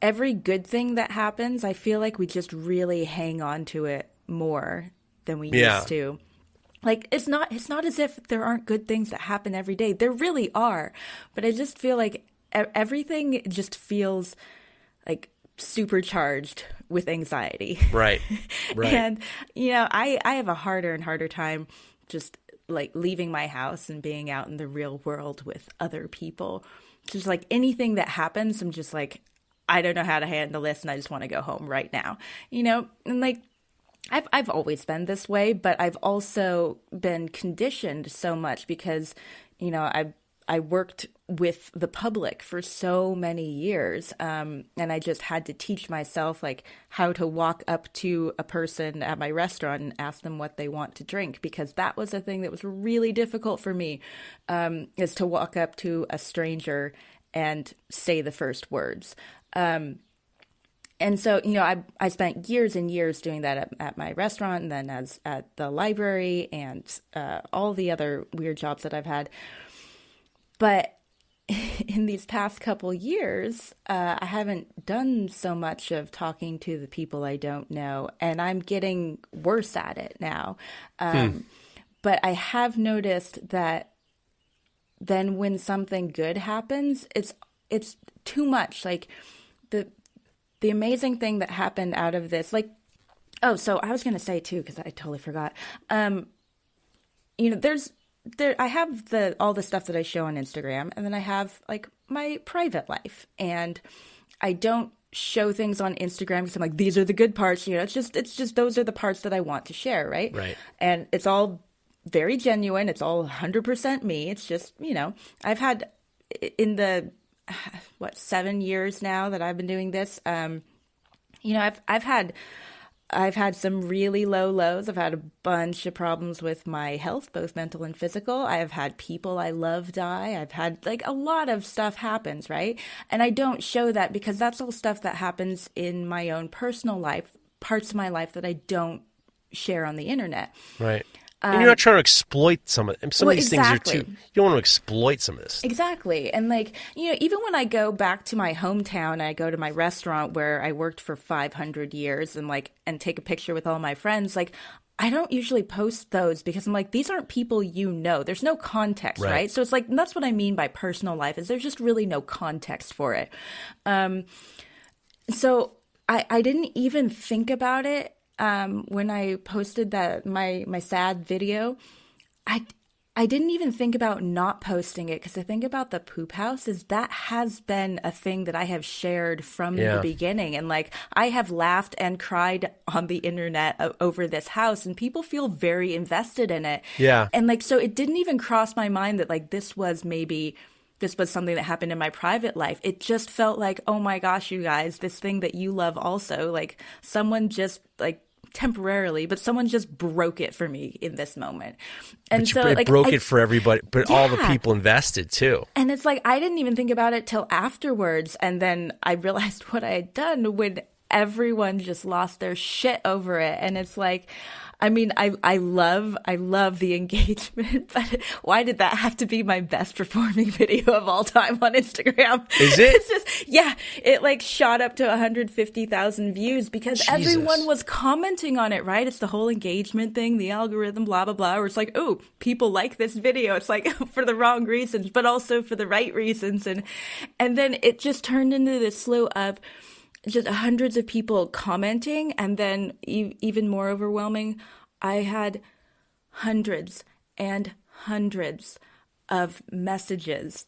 every good thing that happens, I feel like we just really hang on to it more than we Yeah. used to. Like it's not it's not as if there aren't good things that happen every day. There really are, but I just feel like everything just feels like supercharged with anxiety. Right. Right. And you know, I I have a harder and harder time just like leaving my house and being out in the real world with other people. Just like anything that happens, I'm just like I don't know how to handle this and I just want to go home right now. You know, and like I've I've always been this way, but I've also been conditioned so much because, you know, I I worked with the public for so many years, um, and I just had to teach myself like how to walk up to a person at my restaurant and ask them what they want to drink because that was a thing that was really difficult for me, um, is to walk up to a stranger and say the first words. Um, and so you know I I spent years and years doing that at, at my restaurant and then as at the library and uh, all the other weird jobs that I've had. But in these past couple years, uh, I haven't done so much of talking to the people I don't know, and I'm getting worse at it now. Um, But I have noticed that then when something good happens, it's it's too much. Like the the amazing thing that happened out of this, like oh, so I was gonna say too because I totally forgot. Um, you know, there's there I have the all the stuff that I show on Instagram, and then I have like my private life, and I don't show things on Instagram because I'm like these are the good parts. You know, it's just it's just those are the parts that I want to share, right? Right. And it's all very genuine. It's all 100% me. It's just you know I've had in the what seven years now that I've been doing this. Um, you know, I've I've had I've had some really low lows. I've had a bunch of problems with my health, both mental and physical. I have had people I love die. I've had like a lot of stuff happens, right? And I don't show that because that's all stuff that happens in my own personal life, parts of my life that I don't share on the internet. Right. And you're not trying to exploit some of some well, of these exactly. things are too. You don't want to exploit some of this. Exactly. And like, you know, even when I go back to my hometown, I go to my restaurant where I worked for 500 years and like, and take a picture with all my friends, like, I don't usually post those because I'm like, these aren't people you know. There's no context, Right. right? So it's like, that's what I mean by personal life is there's just really no context for it. Um, so I, I didn't even think about it um, when I posted that my my sad video. I I didn't even think about not posting it because I think about the poop house is that has been a thing that I have shared from Yeah. the beginning and like I have laughed and cried on the internet o- over this house and people feel very invested in it. Yeah. And like so it didn't even cross my mind that like this was maybe this was something that happened in my private life. It just felt like, oh my gosh, you guys, this thing that you love also, like someone just like temporarily, but someone just broke it for me in this moment. And so it like broke I- it for everybody, but all the people invested too. and it's like I didn't even think about it till afterwards, and then I realized what I had done when everyone just lost their shit over it. And it's like, I mean, I I love I love the engagement, but why did that have to be my best performing video of all time on Instagram? Is it? It's just yeah, it like shot up to 150,000 views because Jesus. everyone was commenting on it, right? It's the whole engagement thing, the algorithm, blah blah blah. Where it's like, oh, people like this video. It's like for the wrong reasons, but also for the right reasons, and and then it just turned into this slew of just hundreds of people commenting, and then e- even more overwhelming, I had hundreds and hundreds of messages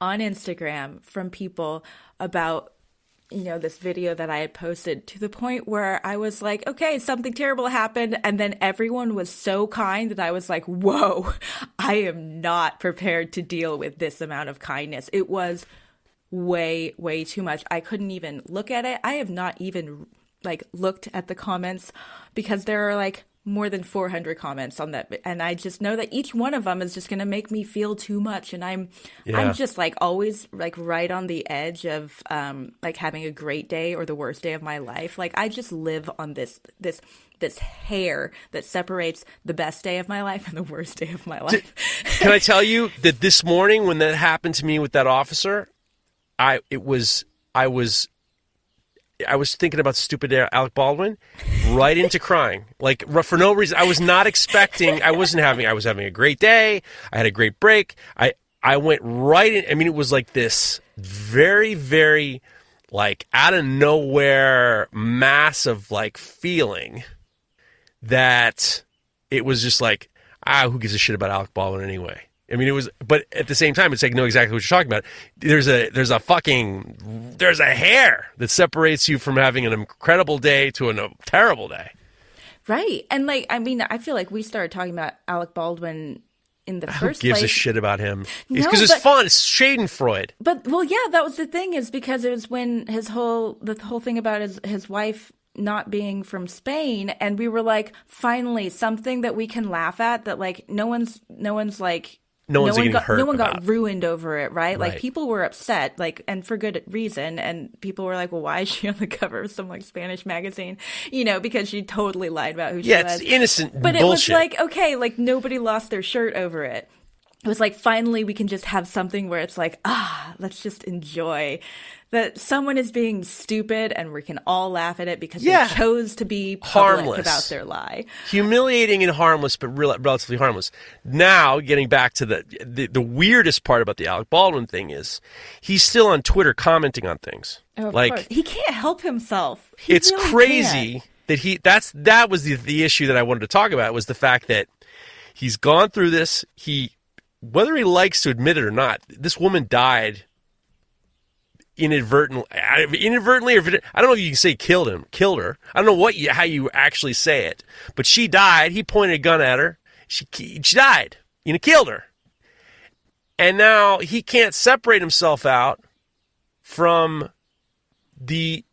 on Instagram from people about you know this video that I had posted to the point where I was like, okay, something terrible happened and then everyone was so kind that I was like, whoa, I am not prepared to deal with this amount of kindness. It was way way too much. I couldn't even look at it. I have not even like looked at the comments because there are like more than 400 comments on that and I just know that each one of them is just going to make me feel too much and I'm Yeah. I'm just like always like right on the edge of um like having a great day or the worst day of my life. Like I just live on this this this hair that separates the best day of my life and the worst day of my life. Can I tell you that this morning when that happened to me with that officer, I it was I was I was thinking about stupid Alec Baldwin, right into crying, like for no reason. I was not expecting. I wasn't having. I was having a great day. I had a great break. I I went right in. I mean, it was like this very very like out of nowhere mass of like feeling that it was just like ah who gives a shit about Alec Baldwin anyway. I mean, it was, but at the same time, it's like know exactly what you're talking about. There's a there's a fucking there's a hair that separates you from having an incredible day to a terrible day. right. And like I mean, I feel like we started talking about Alec Baldwin in the Who first gives place. a shit about him? No, Because it's fun. It's Schadenfreude. But well, yeah, that was the thing is because it was when his whole the whole thing about his his wife not being from Spain, and we were like, finally, something that we can laugh at that like no one's no one's like. No one's one got, hurt No one got ruined over it, right? Like Right. people were upset, like, and for good reason. And people were like, "Well, why is she on the cover of some like Spanish magazine?" You know, because she totally lied about who she Yeah, was. it's innocent But it was like, okay, like nobody lost their shirt over it. It was like finally we can just have something where it's like, ah, let's just enjoy that someone is being stupid and we can all laugh at it because Yeah. they chose to be public Harmless. about their lie. humiliating and harmless, but rel- relatively harmless. Now, getting back to the, the the weirdest part about the Alec Baldwin thing is he's still on Twitter commenting on things. Oh, like course. he can't help himself. He it's really crazy can't. that he that's that was the the issue that I wanted to talk about was the fact that he's gone through this. He whether he likes to admit it or not, this woman died inadvertently, inadvertently, or I don't know if you can say killed him, killed her. I don't know what you, how you actually say it, but she died. He pointed a gun at her. She she died. You know, killed her. And now he can't separate himself out from the.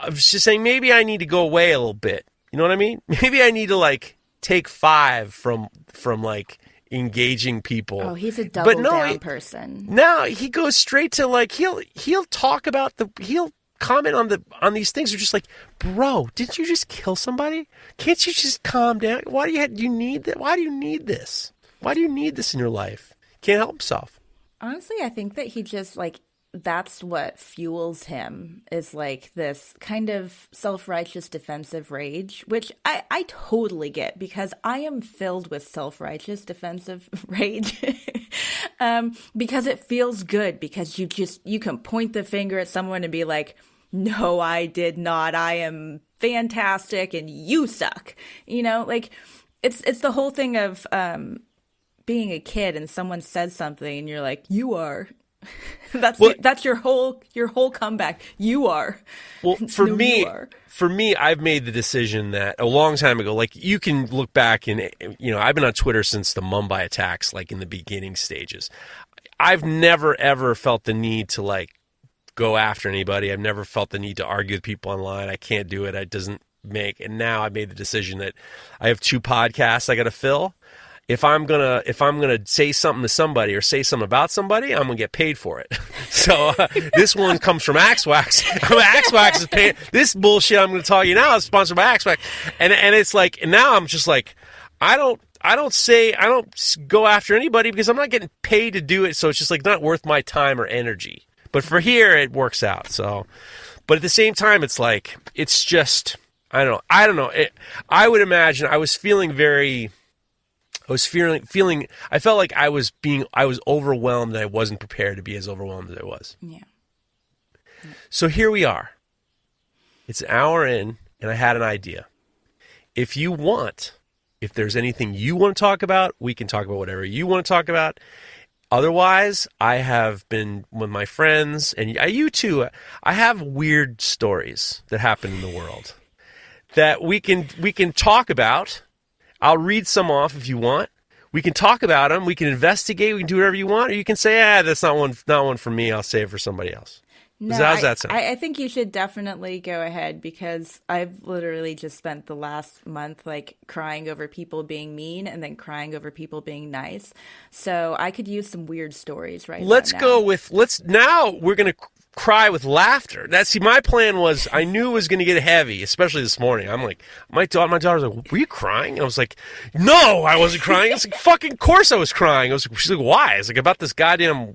I was just saying maybe I need to go away a little bit. You know what I mean? Maybe I need to like take five from from like engaging people. Oh, he's a But double no, down he- person. now he goes straight to like he'll he'll talk about the he'll comment on the on these things. You're just like, bro, didn't you just kill somebody? Can't you just calm down? Why do you do you need that? Why do you need this? Why do you need this in your life? Can't help himself. Honestly, I think that he just like that's what fuels him is like this kind of self-righteous defensive rage, which I I totally get because I am filled with self-righteous defensive rage. um because it feels good because you just you can point the finger at someone and be like, "No, I did not. I am fantastic and you suck." You know, like it's it's the whole thing of um being a kid and someone says something and you're like, "You are." that's Well- that's your whole your whole comeback. You are. Well, for No, me, for me, I've made the decision that a long time ago. Like you can look back and you know, I've been on Twitter since the Mumbai attacks, like in the beginning stages. I've never ever felt the need to like go after anybody. I've never felt the need to argue with people online. I can't do it. It doesn't make, and now I made the decision that I have two podcasts I got to fill. If I'm gonna if I'm gonna say something to somebody or say something about somebody, I'm gonna get paid for it. so uh, this one comes from Axwax. Axwax is paying this bullshit. I'm gonna tell you now is sponsored by Axwax, and and it's like and now I'm just like I don't I don't say I don't go after anybody because I'm not getting paid to do it. So it's just like not worth my time or energy. But for here, it works out. So, but at the same time, it's like it's just I don't know. I don't know. It, I would imagine I was feeling very. I was feeling feeling. I felt like I was being. I was overwhelmed. And I wasn't prepared to be as overwhelmed as I was. Yeah. So here we are. It's an hour in, and I had an idea. If you want, if there's anything you want to talk about, we can talk about whatever you want to talk about. Otherwise, I have been with my friends, and you too. I have weird stories that happen in the world that we can we can talk about. I'll read some off if you want. We can talk about them. We can investigate. We can do whatever you want, or you can say, "Ah, that's not one, not one for me. I'll save it for somebody else." No, how's I, that sound? I, I think you should definitely go ahead because I've literally just spent the last month like crying over people being mean and then crying over people being nice. So I could use some weird stories right now. let's go with let's now we're gonna cry with laughter that's see my plan was i knew it was gonna get heavy especially this morning i'm like my daughter my daughter's like were you crying and i was like no i wasn't crying i was like fucking course i was crying i was she's like why it's like about this goddamn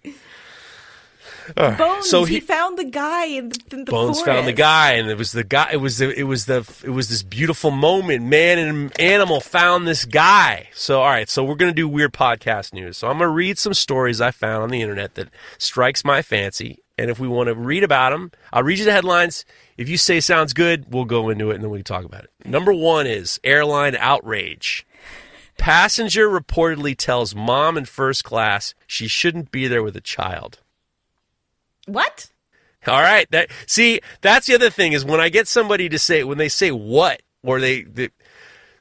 uh, Bones. so he, he- found the guy in the, in the Bones found the guy, and it was the guy. It was the, it was the it was this beautiful moment. Man and animal found this guy. So all right, so we're gonna do weird podcast news. So I'm gonna read some stories I found on the internet that strikes my fancy, and if we want to read about them, I'll read you the headlines. If you say sounds good, we'll go into it and then we can talk about it. Number one is airline outrage. Passenger reportedly tells mom in first class she shouldn't be there with a child. What? All right. That see, that's the other thing is when I get somebody to say when they say what or they, they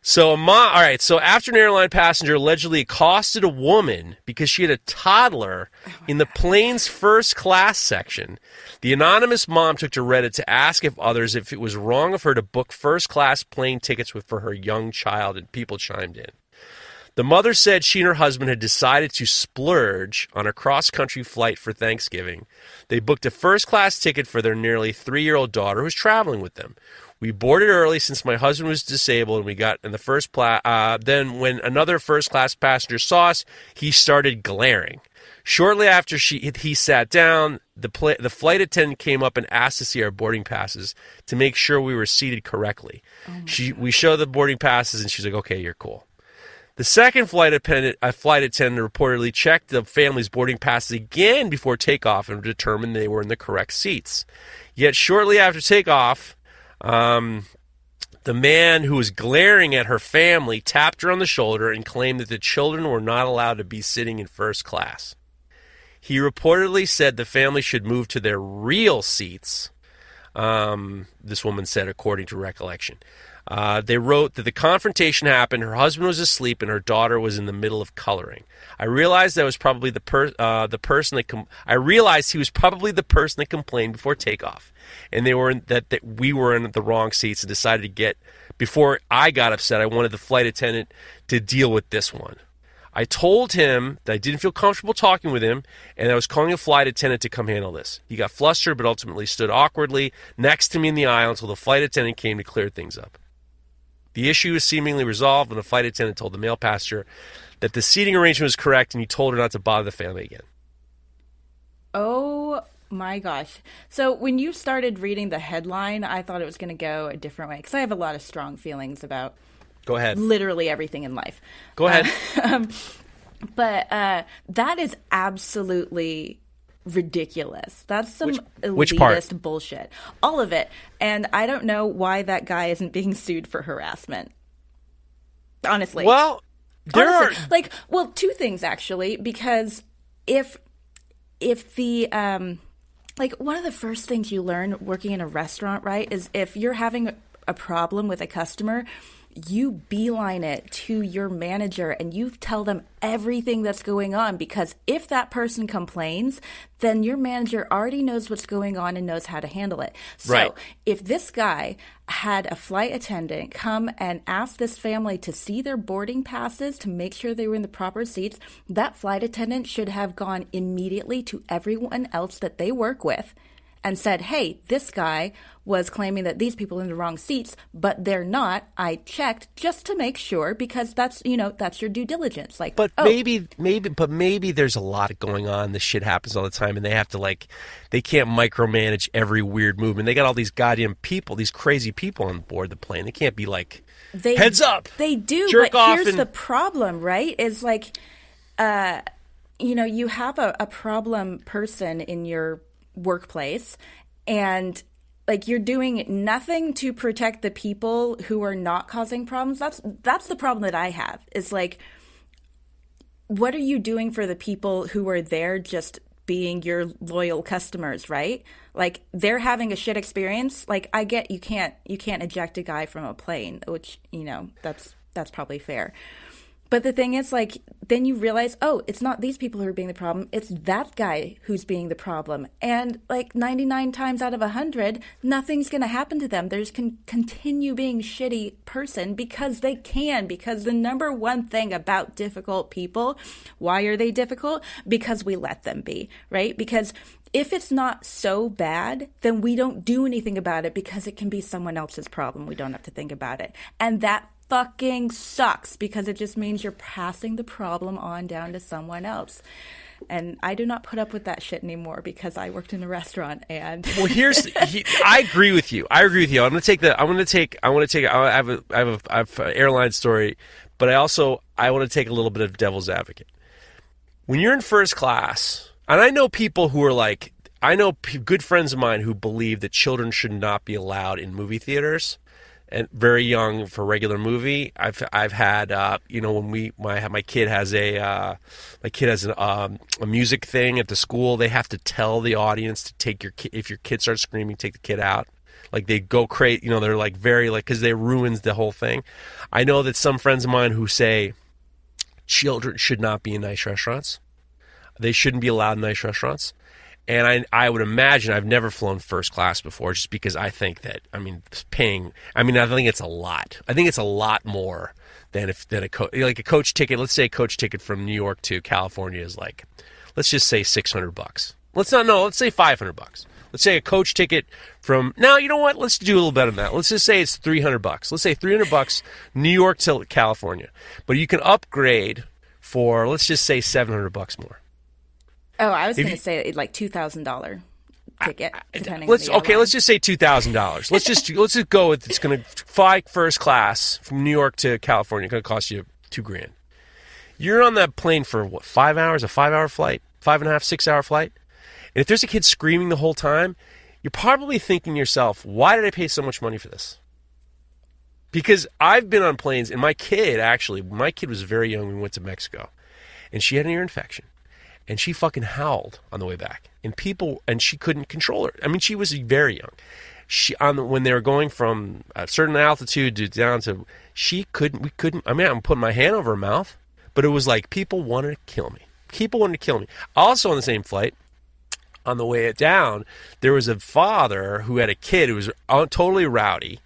so a mom. All right. So after an airline passenger allegedly accosted a woman because she had a toddler in the plane's first class section, the anonymous mom took to Reddit to ask if others if it was wrong of her to book first class plane tickets with for her young child, and people chimed in. The mother said she and her husband had decided to splurge on a cross country flight for Thanksgiving. They booked a first class ticket for their nearly three year old daughter who's traveling with them. We boarded early since my husband was disabled, and we got in the first. Pla- uh, then, when another first class passenger saw us, he started glaring. Shortly after she he sat down, the pla- the flight attendant came up and asked to see our boarding passes to make sure we were seated correctly. she we showed the boarding passes, and she's like, "Okay, you're cool." The second flight attendant, a flight attendant reportedly checked the family's boarding passes again before takeoff and determined they were in the correct seats. Yet shortly after takeoff, um, the man who was glaring at her family tapped her on the shoulder and claimed that the children were not allowed to be sitting in first class. He reportedly said the family should move to their real seats. Um, this woman said, according to recollection. Uh, they wrote that the confrontation happened. Her husband was asleep, and her daughter was in the middle of coloring. I realized that was probably the per- uh, the person that com- I realized he was probably the person that complained before takeoff, and they were in, that that we were in the wrong seats and decided to get. Before I got upset, I wanted the flight attendant to deal with this one. I told him that I didn't feel comfortable talking with him and I was calling a flight attendant to come handle this. He got flustered but ultimately stood awkwardly next to me in the aisle until the flight attendant came to clear things up. The issue was seemingly resolved when the flight attendant told the male passenger that the seating arrangement was correct and he told her not to bother the family again. Oh my gosh. So when you started reading the headline, I thought it was going to go a different way because I have a lot of strong feelings about Go ahead. literally everything in life. Go ahead. But uh, that is absolutely ridiculous. That's some Which- elitist which part? bullshit. All of it. And I don't know why that guy isn't being sued for harassment. Honestly. well, there Honestly, are like well two things actually because if if the um like one of the first things you learn working in a restaurant right is if you're having a problem with a customer you beeline it to your manager and you tell them everything that's going on because if that person complains, then your manager already knows what's going on and knows how to handle it. So Right. if this guy had a flight attendant come and ask this family to see their boarding passes to make sure they were in the proper seats, that flight attendant should have gone immediately to everyone else that they work with and said, Hey, this guy was claiming that these people are in the wrong seats, but they're not. I checked just to make sure because that's, you know, that's your due diligence. Like, But oh, maybe, maybe, but maybe there's a lot going on. This shit happens all the time, and they have to like, they can't micromanage every weird movement. They got all these goddamn people, these crazy people on board the plane. They can't be like, they heads up. They do, Jerk but off here's and- the problem, right? Is like, uh, you know, you have a, a problem person in your workplace, and like you're doing nothing to protect the people who are not causing problems. That's that's the problem that I have. Is like, what are you doing for the people who are there just being your loyal customers right like they're having a shit experience like i get you can't you can't eject a guy from a plane which you know that's that's probably fair but the thing is like then you realize oh it's not these people who are being the problem it's that guy who's being the problem and like 99 times out of 100 nothing's going to happen to them there's can continue being shitty person because they can because the number one thing about difficult people why are they difficult because we let them be right because if it's not so bad, then we don't do anything about it because it can be someone else's problem. We don't have to think about it. And that fucking sucks because it just means you're passing the problem on down to someone else. And I do not put up with that shit anymore because I worked in a restaurant and Well, here's he, I agree with you. I agree with you. I'm going to take the. I'm going to take. I want to take. I have a. I have a. I have an airline story, but I also I want to take a little bit of devil's advocate. When you're in first class, and I know people who are like, I know p- good friends of mine who believe that children should not be allowed in movie theaters. And very young for regular movie. I've I've had uh, you know when we my my kid has a uh, my kid has an, um, a music thing at the school. They have to tell the audience to take your kid if your kid starts screaming, take the kid out. Like they go crazy, you know. They're like very like because they ruins the whole thing. I know that some friends of mine who say children should not be in nice restaurants. They shouldn't be allowed in nice restaurants. And I, I would imagine I've never flown first class before, just because I think that I mean paying. I mean I think it's a lot. I think it's a lot more than if than a co- like a coach ticket. Let's say a coach ticket from New York to California is like, let's just say six hundred bucks. Let's not no. Let's say five hundred bucks. Let's say a coach ticket from now. You know what? Let's do a little better than that. Let's just say it's three hundred bucks. Let's say three hundred bucks, New York to California. But you can upgrade for let's just say seven hundred bucks more. Oh, I was going to say like two thousand dollar ticket, depending. Let's okay. airline. Let's just say two thousand dollars. Let's just let's just go with it's going to fly first class from New York to California. It's going to cost you two grand. You're on that plane for what five hours? A five hour flight? Five and a half, six hour flight? And if there's a kid screaming the whole time, you're probably thinking to yourself, why did I pay so much money for this? Because I've been on planes, and my kid actually, my kid was very young we went to Mexico, and she had an ear infection and she fucking howled on the way back. And people and she couldn't control her. I mean she was very young. She on the, when they were going from a certain altitude to down to she couldn't we couldn't i mean i'm putting my hand over her mouth but it was like people wanted to kill me. People wanted to kill me. Also on the same flight on the way down, there was a father who had a kid who was uh, totally rowdy.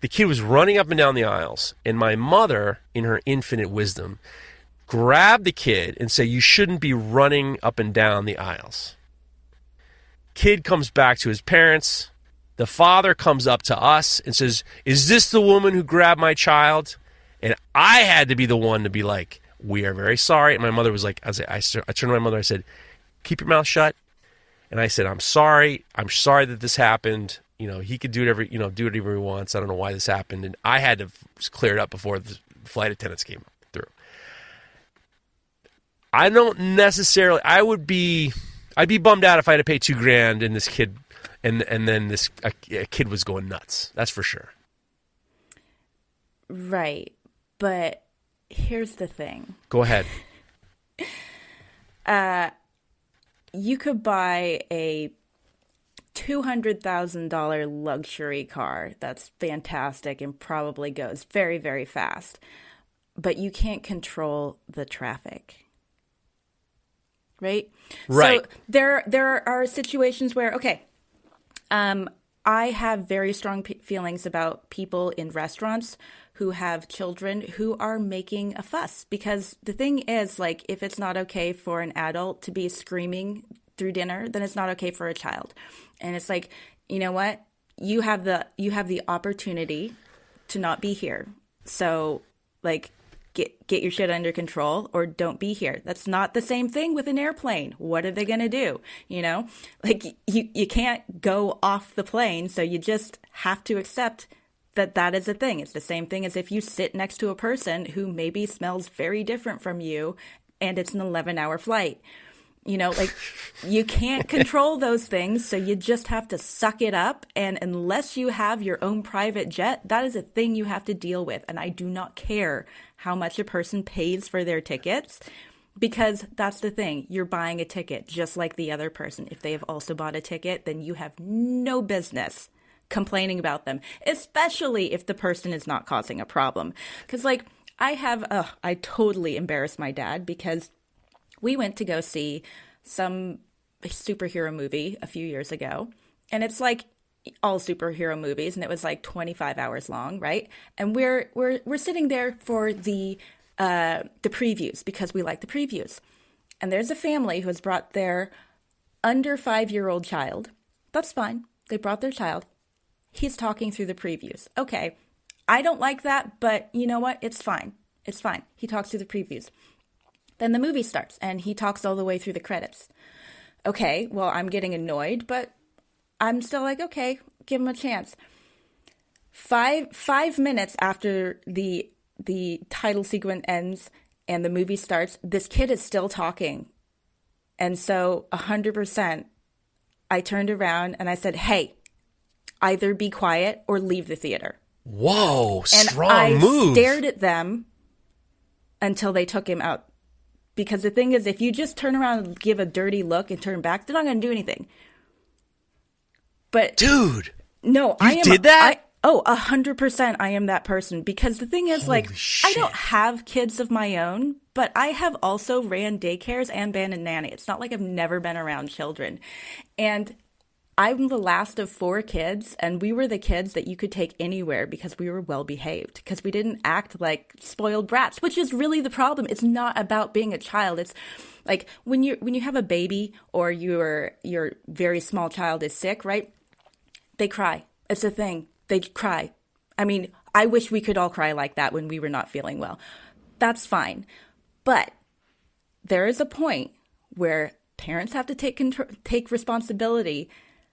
The kid was running up and down the aisles, and my mother, in her infinite wisdom, grabbed the kid and say, "You shouldn't be running up and down the aisles." Kid comes back to his parents. The father comes up to us and says, "Is this the woman who grabbed my child?" And I had to be the one to be like, "We are very sorry." And my mother was like, I, I, I turned to my mother. I said, "Keep your mouth shut." And I said, "I'm sorry. I'm sorry that this happened. You know, he could do whatever you know, do whatever he wants. I don't know why this happened." And I had to clear it up before the flight attendants came through. I don't necessarily. I would be. I'd be bummed out if I had to pay two grand and this kid, and and then this a, a kid was going nuts. That's for sure. Right. But here's the thing. Go ahead. uh, You could buy a $200,000 luxury car that's fantastic and probably goes very, very fast. But you can't control the traffic. Right? Right. So there there are situations where okay, um I have very strong p- feelings about people in restaurants who have children who are making a fuss because the thing is like if it's not okay for an adult to be screaming through dinner then it's not okay for a child and it's like you know what you have the you have the opportunity to not be here so like get get your shit under control or don't be here. That's not the same thing with an airplane. What are they going to do? You know? Like you you can't go off the plane, so you just have to accept that that is a thing. It's the same thing as if you sit next to a person who maybe smells very different from you and it's an 11-hour flight. You know, like you can't control those things, so you just have to suck it up. And unless you have your own private jet, that is a thing you have to deal with. And I do not care how much a person pays for their tickets because that's the thing. You're buying a ticket just like the other person. If they have also bought a ticket, then you have no business complaining about them, especially if the person is not causing a problem. Because, like, I have, uh, I totally embarrassed my dad because we went to go see some superhero movie a few years ago. And it's like all superhero movies and it was like 25 hours long, right? And we're we're we're sitting there for the uh the previews because we like the previews. And there's a family who has brought their under 5-year-old child. That's fine. They brought their child. He's talking through the previews. Okay. I don't like that, but you know what? It's fine. It's fine. He talks through the previews. Then the movie starts and he talks all the way through the credits. Okay, well, I'm getting annoyed, but I'm still like, okay, give him a chance. Five five minutes after the the title sequence ends and the movie starts, this kid is still talking. And so a hundred percent I turned around and I said, Hey, either be quiet or leave the theater. Whoa, And strong I move. stared at them until they took him out. Because the thing is, if you just turn around and give a dirty look and turn back, they're not going to do anything. But Dude. no, I am. did that? I, oh, a hundred percent. I am that person because the thing is, like, I don't have kids of my own, but I have also ran daycares and been a nanny. It's not like I've never been around children, and I'm the last of four kids, and we were the kids that you could take anywhere because we were well behaved, because we didn't act like spoiled brats, which is really the problem. It's not about being a child. It's like when you when you have a baby or your your very small child is sick, right? They cry. It's a thing. They cry. I mean, I wish we could all cry like that when we were not feeling well. That's fine. But there is a point where parents have to take control, take responsibility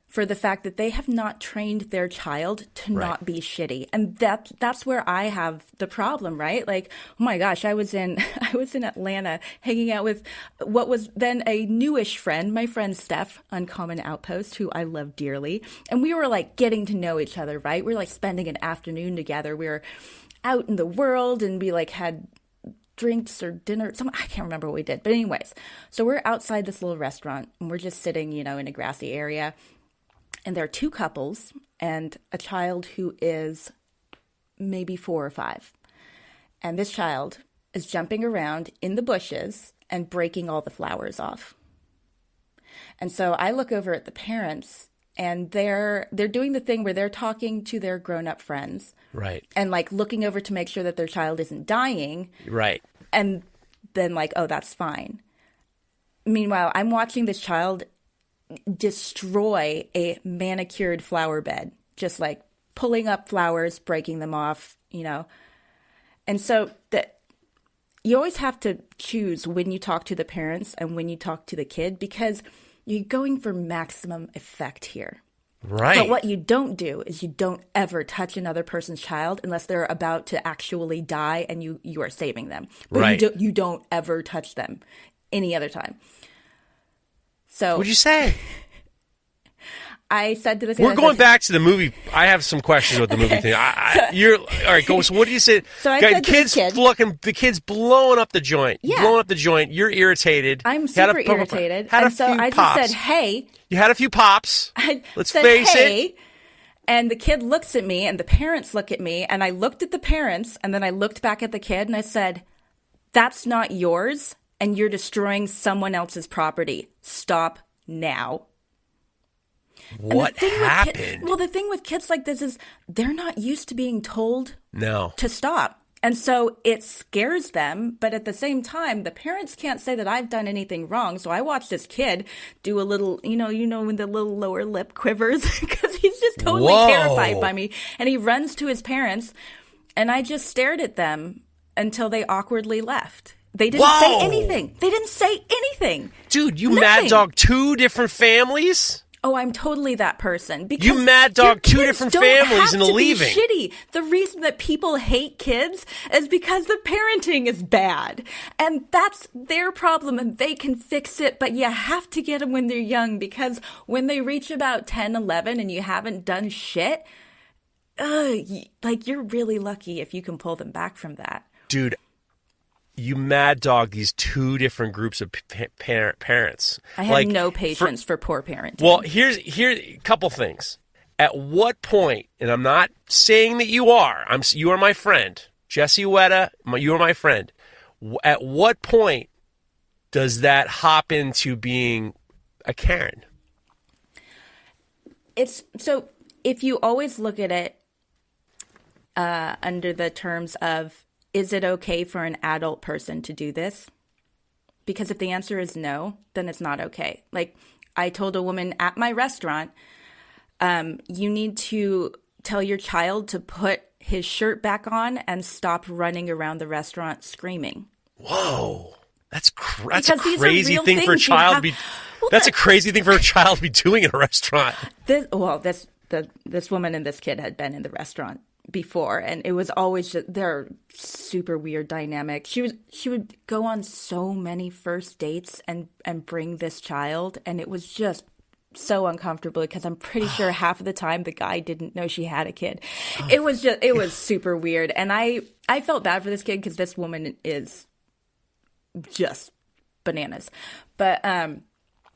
for the fact that they have not trained their child to not be shitty. And that that's where I have the problem, right? Like, oh my gosh, I was in I was in Atlanta hanging out with what was then a newish friend, my friend Steph, Uncommon Outpost, who I love dearly. And we were like getting to know each other, right? We were like spending an afternoon together. We were out in the world and we like had drinks or dinner. Some I can't remember what we did, but anyways, so we're outside this little restaurant and we're just sitting, you know, in a grassy area, and there are two couples and a child who is maybe four or five, and this child is jumping around in the bushes and breaking all the flowers off. And so I look over at the parents and they're they're doing the thing where they're talking to their grown-up friends Right. and like looking over to make sure that their child isn't dying Right. and then like oh that's fine meanwhile i'm watching this child destroy a manicured flower bed just like pulling up flowers breaking them off you know and so that you always have to choose when you talk to the parents and when you talk to the kid because you're going for maximum effect here Right. but what you don't do is you don't ever touch another person's child unless they're about to actually die and you you are saving them. But Right. you don't you don't ever touch them any other time. So What'd you say? I said to the We're going back to the movie. I have some questions about the movie thing. I, I, you're all right. Go. So what do you say? So I Got said to kids kid- looking. The kids blowing up the joint. Yeah. Blowing up the joint. You're irritated. I'm Had a- super irritated, Had a and so I just said, "Hey." You had a few pops. I Let's said, face hey, it. And the kid looks at me, and the parents look at me, and I looked at the parents, and then I looked back at the kid, and I said, "That's not yours, and you're destroying someone else's property. Stop now." What thing with ki- happened? well, the thing with kids like this is they're not used to being told no. to stop. And so it scares them, but at the same time, the parents can't say that I've done anything wrong. So I watched this kid do a little, you know, you know when the little lower lip quivers because he's just totally Whoa. terrified by me. And he runs to his parents, and I just stared at them until they awkwardly left. They didn't Whoa. say anything. They didn't say anything. Dude, you Nothing. mad dog two different families? Oh, I'm totally that person. Because You mad dog two different families and leaving. Shitty. The reason that people hate kids is because the parenting is bad, and that's their problem, and they can fix it. But you have to get them when they're young because when they reach about 10, 11, and you haven't done shit, uh, like you're really lucky if you can pull them back from that. Dude, you mad dog these two different groups of pa- parent, parents. I have Like, no patience for, poor parenting. Well, here's here a couple things. At what point, and I'm not saying that you are. I'm you are my friend, Jesse Weta. my- You are my friend. At what point does that hop into being a Karen? it's so if you always look at it uh, under the terms of is it okay for an adult person to do this because if the answer is no then it's not okay like i told a woman at my restaurant um, you need to tell your child to put his shirt back on and stop running around the restaurant screaming Whoa, that's cr- that's a crazy thing for a child to have- be. Well, that's a crazy thing for a child to be doing in a restaurant. this well this the this woman and this kid had been in the restaurant before and it was always just their super weird dynamic she would she would go on so many first dates and and bring this child and it was just so uncomfortable because i'm pretty sure half of the time the guy didn't know she had a kid it was just it was super weird and i i felt bad for this kid because this woman is just bananas but um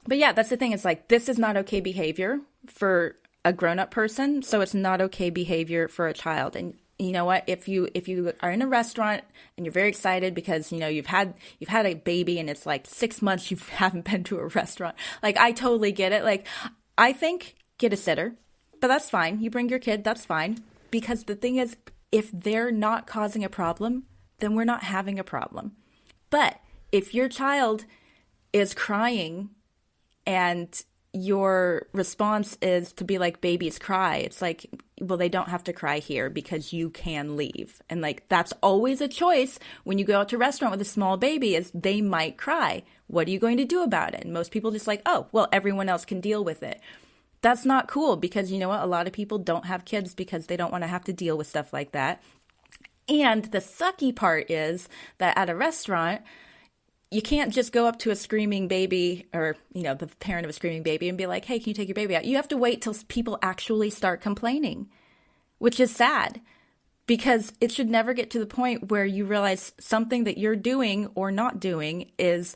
but yeah, that's the thing. It's like this is not okay behavior for a grown-up person, so it's not okay behavior for a child. And you know what? If you if you are in a restaurant and you're very excited because you know you've had you've had a baby and it's like six months you haven't been to a restaurant, like I totally get it. Like I think get a sitter, but that's fine. You bring your kid, that's fine. Because the thing is, if they're not causing a problem, then we're not having a problem. But if your child is crying and your response is to be like babies cry. It's like well they don't have to cry here because you can leave. And like that's always a choice when you go out to a restaurant with a small baby is they might cry. What are you going to do about it? And most people just like oh well everyone else can deal with it. That's not cool because you know what a lot of people don't have kids because they don't want to have to deal with stuff like that. And the sucky part is that at a restaurant you can't just go up to a screaming baby or you know the parent of a screaming baby and be like hey can you take your baby out you have to wait till people actually start complaining which is sad because it should never get to the point where you realize something that you're doing or not doing is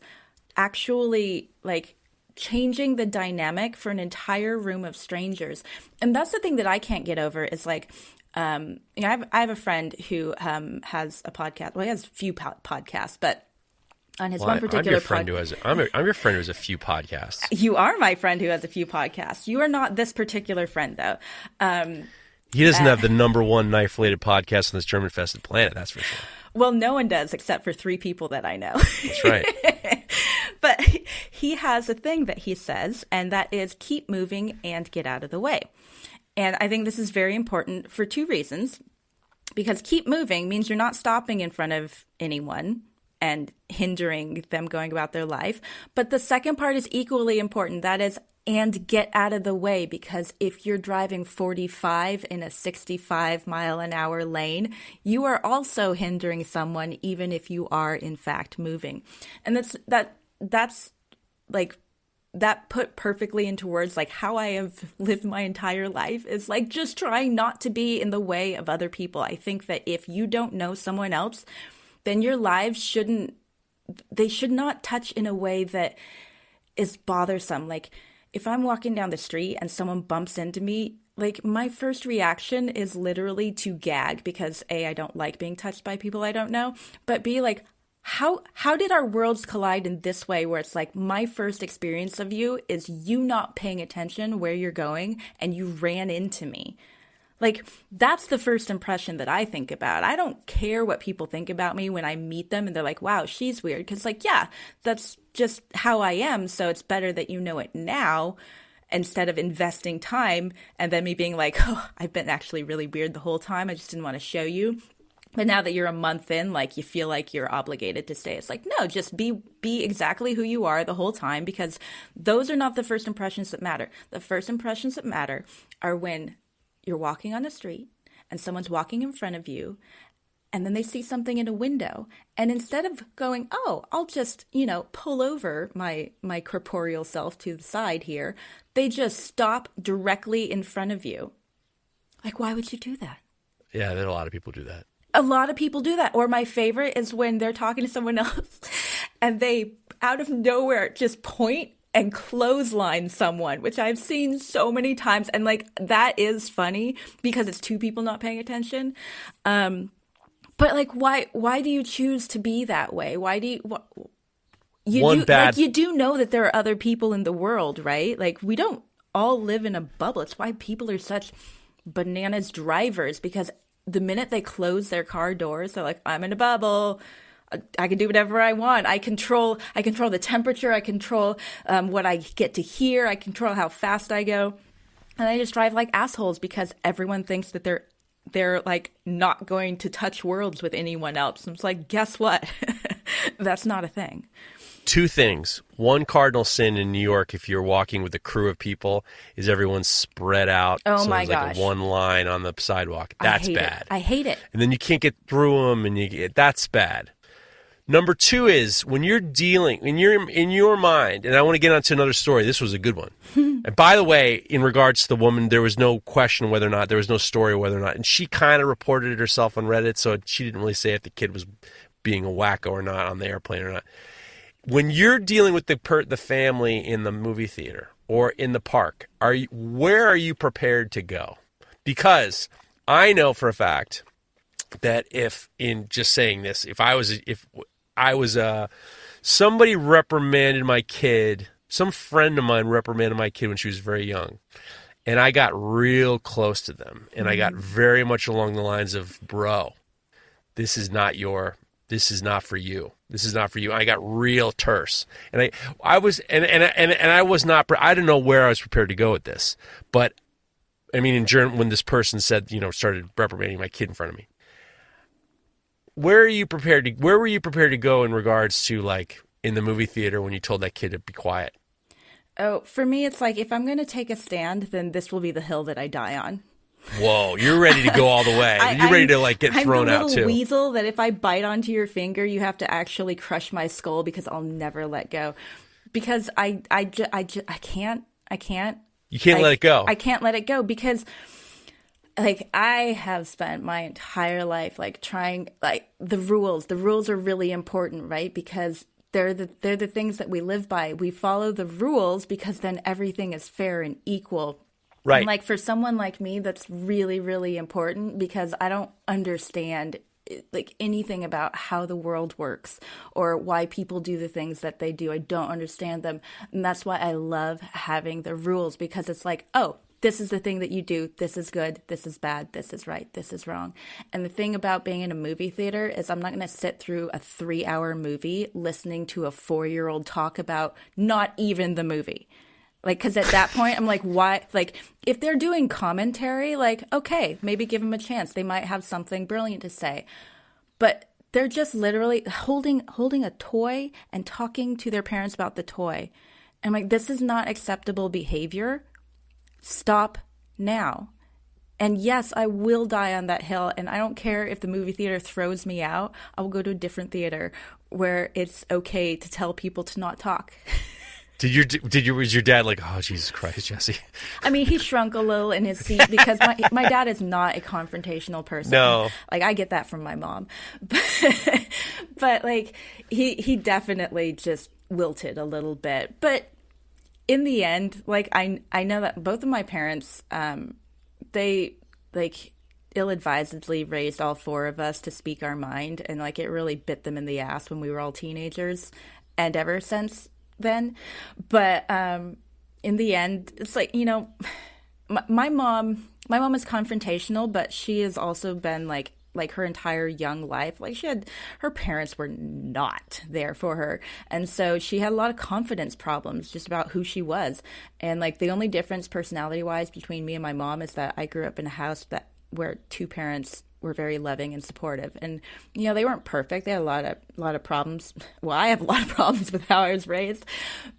actually like changing the dynamic for an entire room of strangers and that's the thing that i can't get over is like um, you know, I have, I have a friend who um, has a podcast. Well, he has a few po- podcasts, but on his Well, one I- I'm particular your friend pod- who has. I'm, a, I'm your friend who has a few podcasts. you are my friend who has a few podcasts. You are not this particular friend, though. Um, He doesn't Uh, have the number one knife related podcast on this German infested planet. That's for sure. well, no one does except for three people that I know. That's right. but he has a thing that he says, and that is keep moving and get out of the way. And I think this is very important for two reasons. Because keep moving means you're not stopping in front of anyone and hindering them going about their life. But the second part is equally important. That is, and get out of the way because if you're driving 45 in a 65 mile an hour lane, you are also hindering someone even if you are in fact moving. And that's that that's like that put perfectly into words like how I have lived my entire life is like just trying not to be in the way of other people. I think that if you don't know someone else, then your lives shouldn't they should not touch in a way that is bothersome. Like if I'm walking down the street and someone bumps into me, like my first reaction is literally to gag because A, I don't like being touched by people I don't know, but B, like how how did our worlds collide in this way where it's like my first experience of you is you not paying attention where you're going and you ran into me like that's the first impression that i think about. I don't care what people think about me when i meet them and they're like wow she's weird. Because like yeah that's just how i am so it's better that you know it now instead of investing time and then me being like oh i've been actually really weird the whole time i just didn't want to show you. But now that you're a month in like you feel like you're obligated to stay. It's like no just be be exactly who you are the whole time because those are not the first impressions that matter. The first impressions that matter are when you're walking on the street and someone's walking in front of you and then they see something in a window and instead of going oh i'll just you know pull over my my corporeal self to the side here they just stop directly in front of you like why would you do that Yeah, there a lot of people do that. a lot of people do that. Or my favorite is when they're talking to someone else and they out of nowhere just point and clothesline someone, which I've seen so many times. And like that is funny because it's two people not paying attention. Um, but like, why? Why do you choose to be that way? Why do you? Wh- you One do, bad- like you do know that there are other people in the world, right? Like we don't all live in a bubble. It's why people are such bananas drivers because the minute they close their car doors, they're like, I'm in a bubble. I- can do whatever I want. I control. I control the temperature. I control um, what I get to hear. I control how fast I go, and I just drive like assholes because everyone thinks that they're they're like not going to touch worlds with anyone else. And it's like, guess what? That's not a thing. Two things. One cardinal sin in New York, if you're walking with a crew of people, is everyone's spread out. Oh so my there's like gosh. one line on the sidewalk. That's I bad. It. I hate it. and then you can't get through them, and you get that's bad. Number two is when you're dealing in your in your mind, and I want to get onto another story. This was a good one. and by the way, in regards to the woman, there was no question whether or not there was no story whether or not, and she kind of reported it herself on Reddit, so she didn't really say if the kid was being a wacko or not on the airplane or not. When you're dealing with the per, the family in the movie theater or in the park, are you, where are you prepared to go? Because I know for a fact that if in just saying this, if I was if I was uh somebody reprimanded my kid, some friend of mine reprimanded my kid when she was very young. And I got real close to them and I got very much along the lines of, "Bro, this is not your this is not for you. This is not for you." I got real terse. And I I was and and and, and I was not I didn't know where I was prepared to go with this. But I mean, in German, when this person said, you know, started reprimanding my kid in front of me, where are you prepared to? Where were you prepared to go in regards to like in the movie theater when you told that kid to be quiet? Oh, for me, it's like if I'm going to take a stand, then this will be the hill that I die on. Whoa, you're ready to go all the way. I- you're ready I'm- to like get thrown out too. I'm thrown out too. Weasel that if I bite onto your finger, you have to actually crush my skull because I'll never let go. Because I, I, ju- I, ju- I can't, I can't. You can't I- let it go. I can't let it go because like I have spent my entire life like trying like the rules. The rules are really important, right? Because they're the they're the things that we live by. We follow the rules because then everything is fair and equal. Right. And like for someone like me that's really really important because I don't understand like anything about how the world works or why people do the things that they do. I don't understand them. And that's why I love having the rules because it's like, oh, this is the thing that you do. This is good. This is bad. This is right. This is wrong. And the thing about being in a movie theater is I'm not going to sit through a three hour movie listening to a four year old talk about not even the movie. Like, because at that point, I'm like, why? Like, if they're doing commentary, like, okay, maybe give them a chance. They might have something brilliant to say. But they're just literally holding holding a toy and talking to their parents about the toy. And I'm like, this is not acceptable behavior. Stop now. And yes, I will die on that hill. And I don't care if the movie theater throws me out. I will go to a different theater where it's okay to tell people to not talk. Did your did your was your dad like, oh Jesus Christ, Jesse? I mean, he shrunk a little in his seat because my my dad is not a confrontational person. No. like I get that from my mom, but, but like he he definitely just wilted a little bit. But in the end, like I I know that both of my parents, um, they like ill-advisedly raised all four of us to speak our mind, and like it really bit them in the ass when we were all teenagers, and ever since then. But um, in the end, it's like you know, my, my mom, my mom is confrontational, but she has also been like like her entire young life like she had her parents were not there for her. And so she had a lot of confidence problems just about who she was. And like the only difference personality wise between me and my mom is that i grew up in a house that where two parents were very loving and supportive. And you know they weren't perfect. They had a lot of a lot of problems. Well i have a lot of problems with how i was raised.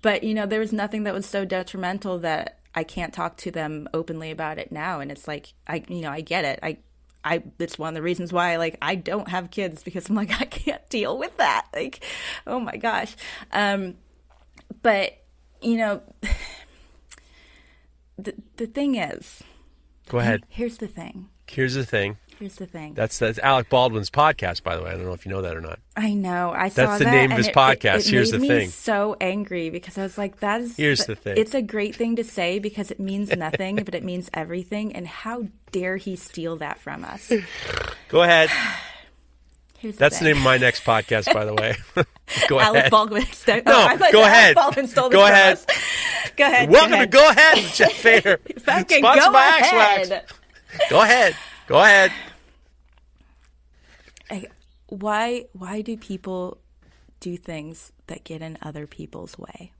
But you know there was nothing that was so detrimental that i can't talk to them openly about it now. And it's like i you know i get it. I I it's one of the reasons why like I don't have kids because I'm like I can't deal with that. Like, oh my gosh. Um but you know the the thing is Go ahead. here's the thing. Here's the thing. Here's the thing. That's that's Alec Baldwin's podcast, by the way. I don't know if you know that or not. I know. I saw That's the that, name of his it- podcast. It, it Here's made the me thing. So angry because I was like, "That is." Here's the thing. It's a great thing to say because it means nothing, but it means everything. And how dare he steal that from us? Go ahead. Here's the That's the name of my next podcast, by the way. go Alec ahead. Baldwin. Stole, No, go Alec ahead. Baldwin stole Go ahead. Go ahead. Welcome go to. Go Ahead, Jeff Fader. Sponsored go by Axe ahead. Wax. Go ahead. Go ahead. Like, why? Why do people do things that get in other people's way?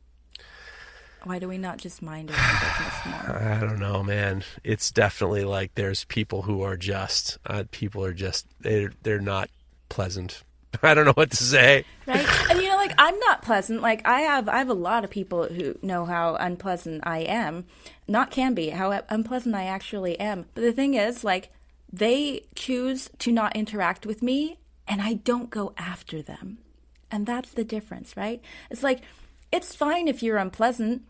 Why do we not just mind our own business more? I don't know, man. It's definitely like there's people who are just uh, people are just they're they're not pleasant. I don't know what to say. right and you know like i'm not pleasant like i have i have a lot of people who know how unpleasant i am not can be how unpleasant i actually am but the thing is like they choose to not interact with me and i don't go after them. And that's the difference right? It's like it's fine if you're unpleasant.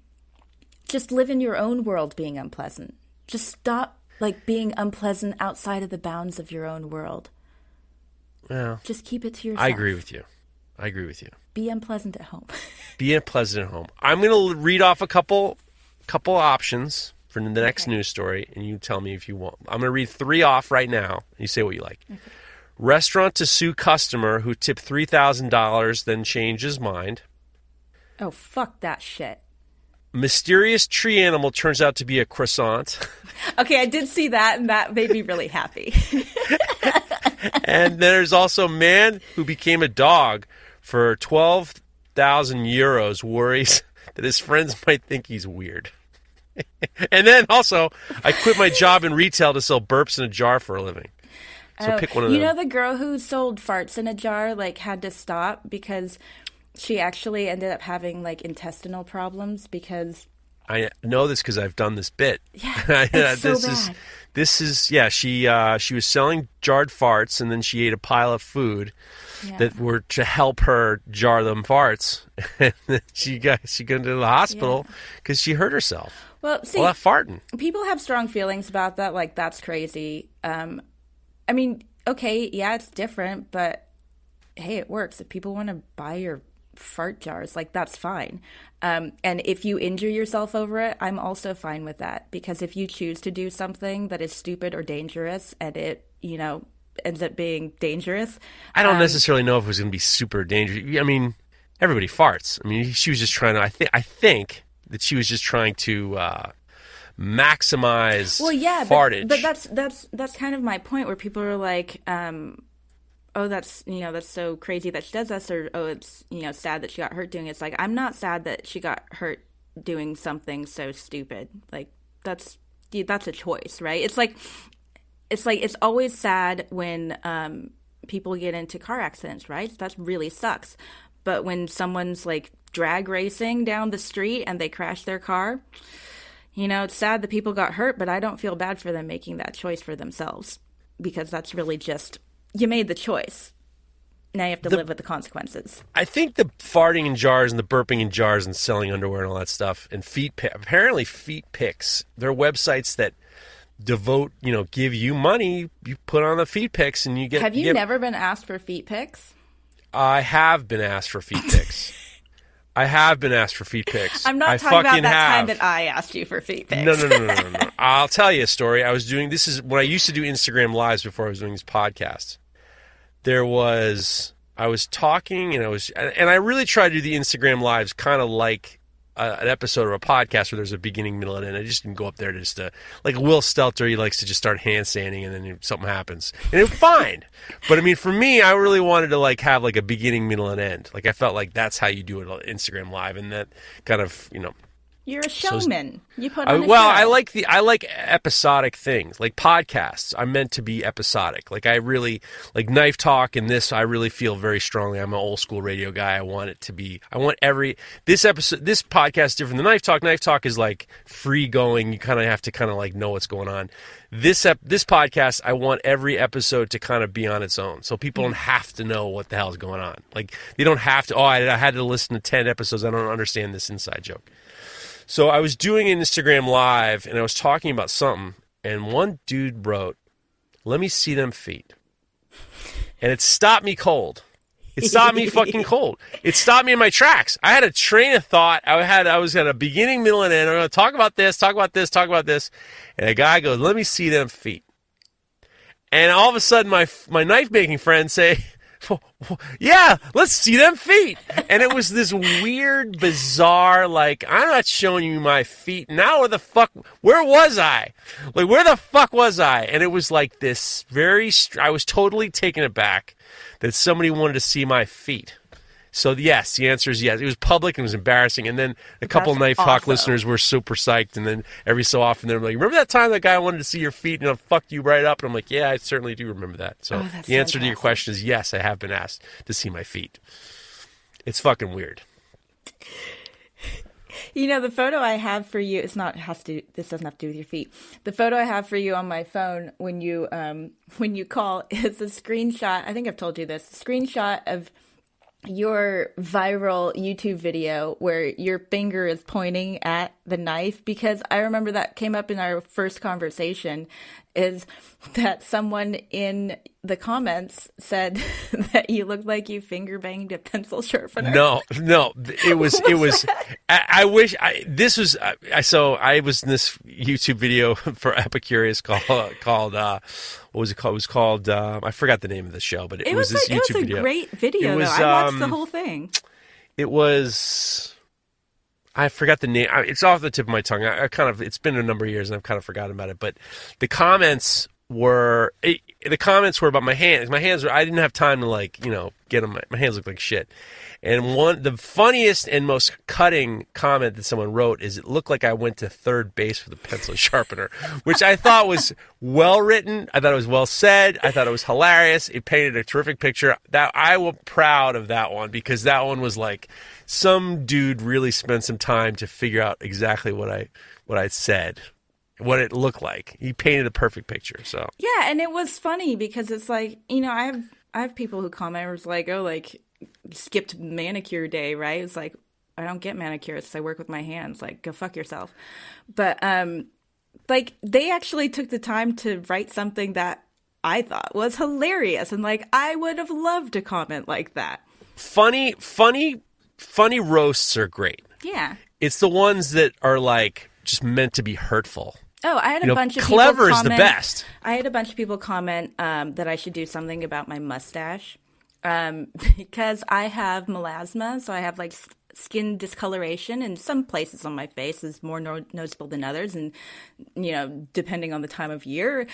Just live in your own world being unpleasant. Just stop like being unpleasant outside of the bounds of your own world. Yeah, just keep it to yourself. I agree with you. I agree with you. be unpleasant at home. Be a pleasant at home. I'm going to read off a couple couple options for the next news story, and you tell me if you want. I'm going to read three off right now. And you say what you like. Restaurant to sue customer who tipped three thousand dollars, then changed his mind. Oh, fuck that shit. Mysterious tree animal turns out to be a croissant. Okay, I did see that, and that made me really happy. and there's also man who became a dog for 12,000 euros worries that his friends might think he's weird. And then also, I quit my job in retail to sell burps in a jar for a living. So Oh, pick one of you them. know the girl who sold farts in a jar like had to stop because she actually ended up having like intestinal problems because I know this because I've done this bit. Yeah, it's so this is this is yeah. She uh, she was selling jarred farts, and then she ate a pile of food Yeah. that were to help her jar them farts. and then she got she got into the hospital because she hurt herself. well, see, Well, farting. people have strong feelings about that. Like that's crazy. Um, I mean, okay, yeah, it's different, but hey, it works. If people want to buy your fart jars, like that's fine. Um, and if you injure yourself over it, I'm also fine with that because if you choose to do something that is stupid or dangerous and it, you know, ends up being dangerous, I don't um, necessarily know if it was going to be super dangerous. I mean, everybody farts. I mean, she was just trying to. I think. I think that she was just trying to uh, maximize. well, yeah, fartage. but, but that's that's that's kind of my point where people are like, um, oh, that's you know that's so crazy that she does this, or oh, it's you know sad that she got hurt doing it. It's like I'm not sad that she got hurt doing something so stupid. Like that's that's a choice, right? It's like it's like it's always sad when um, people get into car accidents, right? That really sucks. But when someone's like drag racing down the street and they crash their car, you know, it's sad that people got hurt, but I don't feel bad for them making that choice for themselves because that's really just you made the choice. now you have to live with the consequences. I think the farting in jars and the burping in jars and selling underwear and all that stuff and feet apparently feet pics. There are websites that devote, you know, give you money. You put on the feet pics and you get. Have you get- never been asked for feet pics? I have been asked for feet pics. I have been asked for feet pics. I'm not I talking about that time that I asked you for feet pics. No, no, no, no, no, no. I'll tell you a story. I was doing this is when I used to do Instagram lives before I was doing these podcasts. There was I was talking and I was and I really try to do the Instagram lives kind of like an episode of a podcast where there's a beginning, middle, and end. I just didn't go up there just to like Will Stelter. He likes to just start hand handstanding and then something happens and it's fine. But I mean, for me, I really wanted to like have like a beginning, middle, and end. Like I felt like that's how you do it on Instagram live, and that kind of you know You're a showman. you put I, on a well, show. I like the I like episodic things, like podcasts. I'm meant to be episodic. Like I really like knife talk and this. I really feel very strongly. I'm an old school radio guy. I want it to be. I want every this episode. This podcast is different than knife talk. Knife talk is like free going. You kind of have to kind of like know what's going on. This ep, this podcast, I want every episode to kind of be on its own, so people don't have to know what the hell is going on. Like they don't have to. Oh, I, I had to listen to ten episodes. I don't understand this inside joke. So I was doing an Instagram live and I was talking about something, and one dude wrote, "Let me see them feet," and it stopped me cold. It stopped me fucking cold. It stopped me in my tracks. I had a train of thought. I had I was at a beginning, middle, and end. I'm going to talk about this, talk about this, talk about this, and a guy goes, "Let me see them feet," and all of a sudden, my my knife making friends say. Yeah, let's see them feet. And it was this weird, bizarre, like, I'm not showing you my feet. Now where the fuck, where was I? Like, where the fuck was I? And it was like this very, I was totally taken aback that somebody wanted to see my feet. So yes, the answer is yes. It was public and it was embarrassing. And then a couple That's Knife Talk listeners were super psyched. And then every so often they're like, "Remember that time that guy wanted to see your feet and I fucked you right up?" And I'm like, "Yeah, I certainly do remember that." So Oh, the answer to your question is yes. I have been asked to see my feet. It's fucking weird. You know, the photo I have for you, it's not has to this doesn't have to do with your feet. The photo I have for you on my phone when you um when you call is a screenshot. I think I've told you this. Screenshot of your viral YouTube video where your finger is pointing at the knife? Because I remember that came up in our first conversation is that someone in the comments said that you looked like you finger banged a pencil sharpener. No, no, it was it was. I, I wish I this was. I, I so I was in this YouTube video for Epicurious called called uh, what was it called? It was called uh, I forgot the name of the show, but it, It was, this like, YouTube it was a video. great video was, though. I watched the um, whole thing. It was. I forgot the name. It's off the tip of my tongue. I, I kind of. It's been a number of years, and I've kind of forgotten about it. But the comments were. The comments were about my hands. My hands were. I didn't have time to like you know get them. My, my hands look like shit. And one, the funniest and most cutting comment that someone wrote is, "It looked like I went to third base with a pencil sharpener," which I thought was well written. I thought it was well said. I thought it was hilarious. It painted a terrific picture. That I was proud of that one because that one was like some dude really spent some time to figure out exactly what I what I said, what it looked like. He painted a perfect picture. So Yeah, and it was funny because it's like you know I have I have people who comment was like oh like skipped manicure day right? It's like I don't get manicures. I work with my hands. Like go fuck yourself. But um, like they actually took the time to write something that I thought was hilarious and like I would have loved to comment like that. funny, funny, funny roasts are great. Yeah. It's the ones that are like just meant to be hurtful. Oh, I had a know, bunch of clever people is the comment- best. I had a bunch of people comment um, that I should do something about my mustache um, because I have melasma, so I have like s- skin discoloration, and some places on my face is more no- noticeable than others, and you know, depending on the time of year,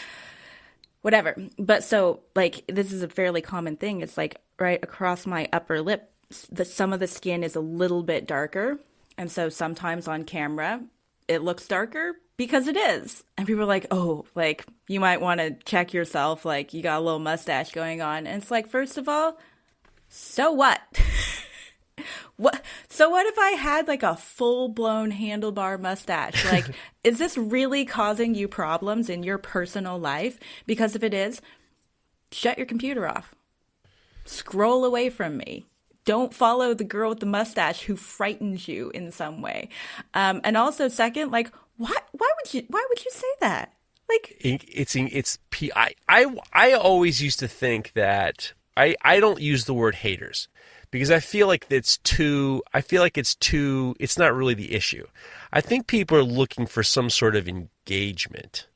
whatever. But so like this is a fairly common thing. It's like right across my upper lip, the some of the skin is a little bit darker, and so sometimes on camera it looks darker because it is. And people are like, "Oh, like you might want to check yourself. Like you got a little mustache going on." And it's like, first of all, so what? What? So what if I had like a full blown handlebar mustache? Like, is this really causing you problems in your personal life? Because if it is, shut your computer off. scroll away from me. Don't follow the girl with the mustache who frightens you in some way. Um, and also, second, like, why? Why would you? Why would you say that? Like, it's it's I I I always used to think that I I don't use the word haters because I feel like it's too I feel like it's too it's not really the issue. I think people are looking for some sort of engagement.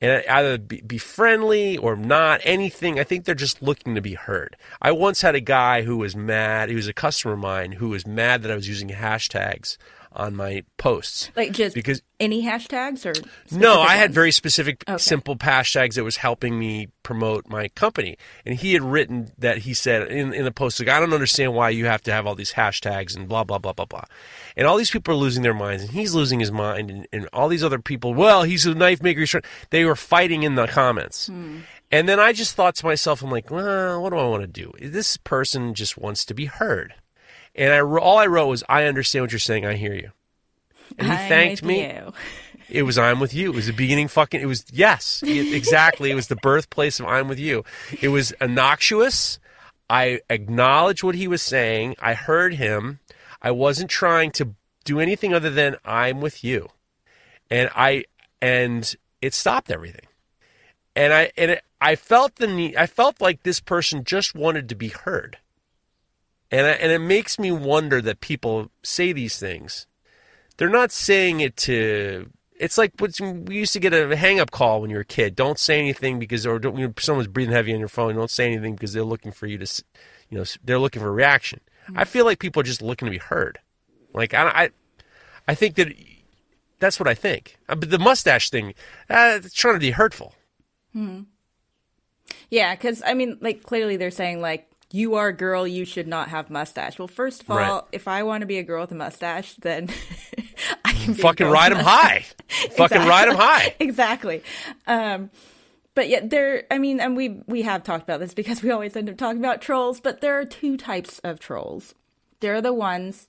And either be friendly or not, anything. I think they're just looking to be heard. I once had a guy who was mad. He was a customer of mine who was mad that I was using hashtags on my posts. Like just because any hashtags or no, I had very specific, Okay. simple hashtags that was helping me promote my company. And he had written that he said in, in the post, like, I don't understand why you have to have all these hashtags and blah blah blah blah blah. And all these people are losing their minds, and he's losing his mind, and, and all these other people, well, he's a knife maker. They were fighting in the comments. Hmm. And then I just thought to myself, I'm like, well, what do I want to do? This person just wants to be heard. And I all I wrote was, I understand what you're saying. I hear you. And he I'm thanked me. you. It was I'm with you. It was the beginning fucking it was yes, it- exactly. It was the birthplace of I'm with you. It was innocuous. I acknowledged what he was saying. I heard him. I wasn't trying to do anything other than I'm with you. And I and it stopped everything. And I and it, I felt the need I felt like this person just wanted to be heard. And I, and it makes me wonder that people say these things. They're not saying it to it's like what we used to get a hang up call when you were a kid. Don't say anything because or don't, you know, someone's breathing heavy on your phone don't say anything because they're looking for you to s- you know they're looking for a reaction. I feel like people are just looking to be heard. Like i i, I think that that's what i think. Uh, but the mustache thing uh, it's trying to be hurtful. Hmm. Yeah, because I mean, like clearly they're saying like you are a girl, you should not have mustache. Well, first of all, Right. if I want to be a girl with a mustache, then I can fucking ride them high fucking ride them high exactly. Um, but yet there, I mean, and we we have talked about this because we always end up talking about trolls. But there are two types of trolls. There are the ones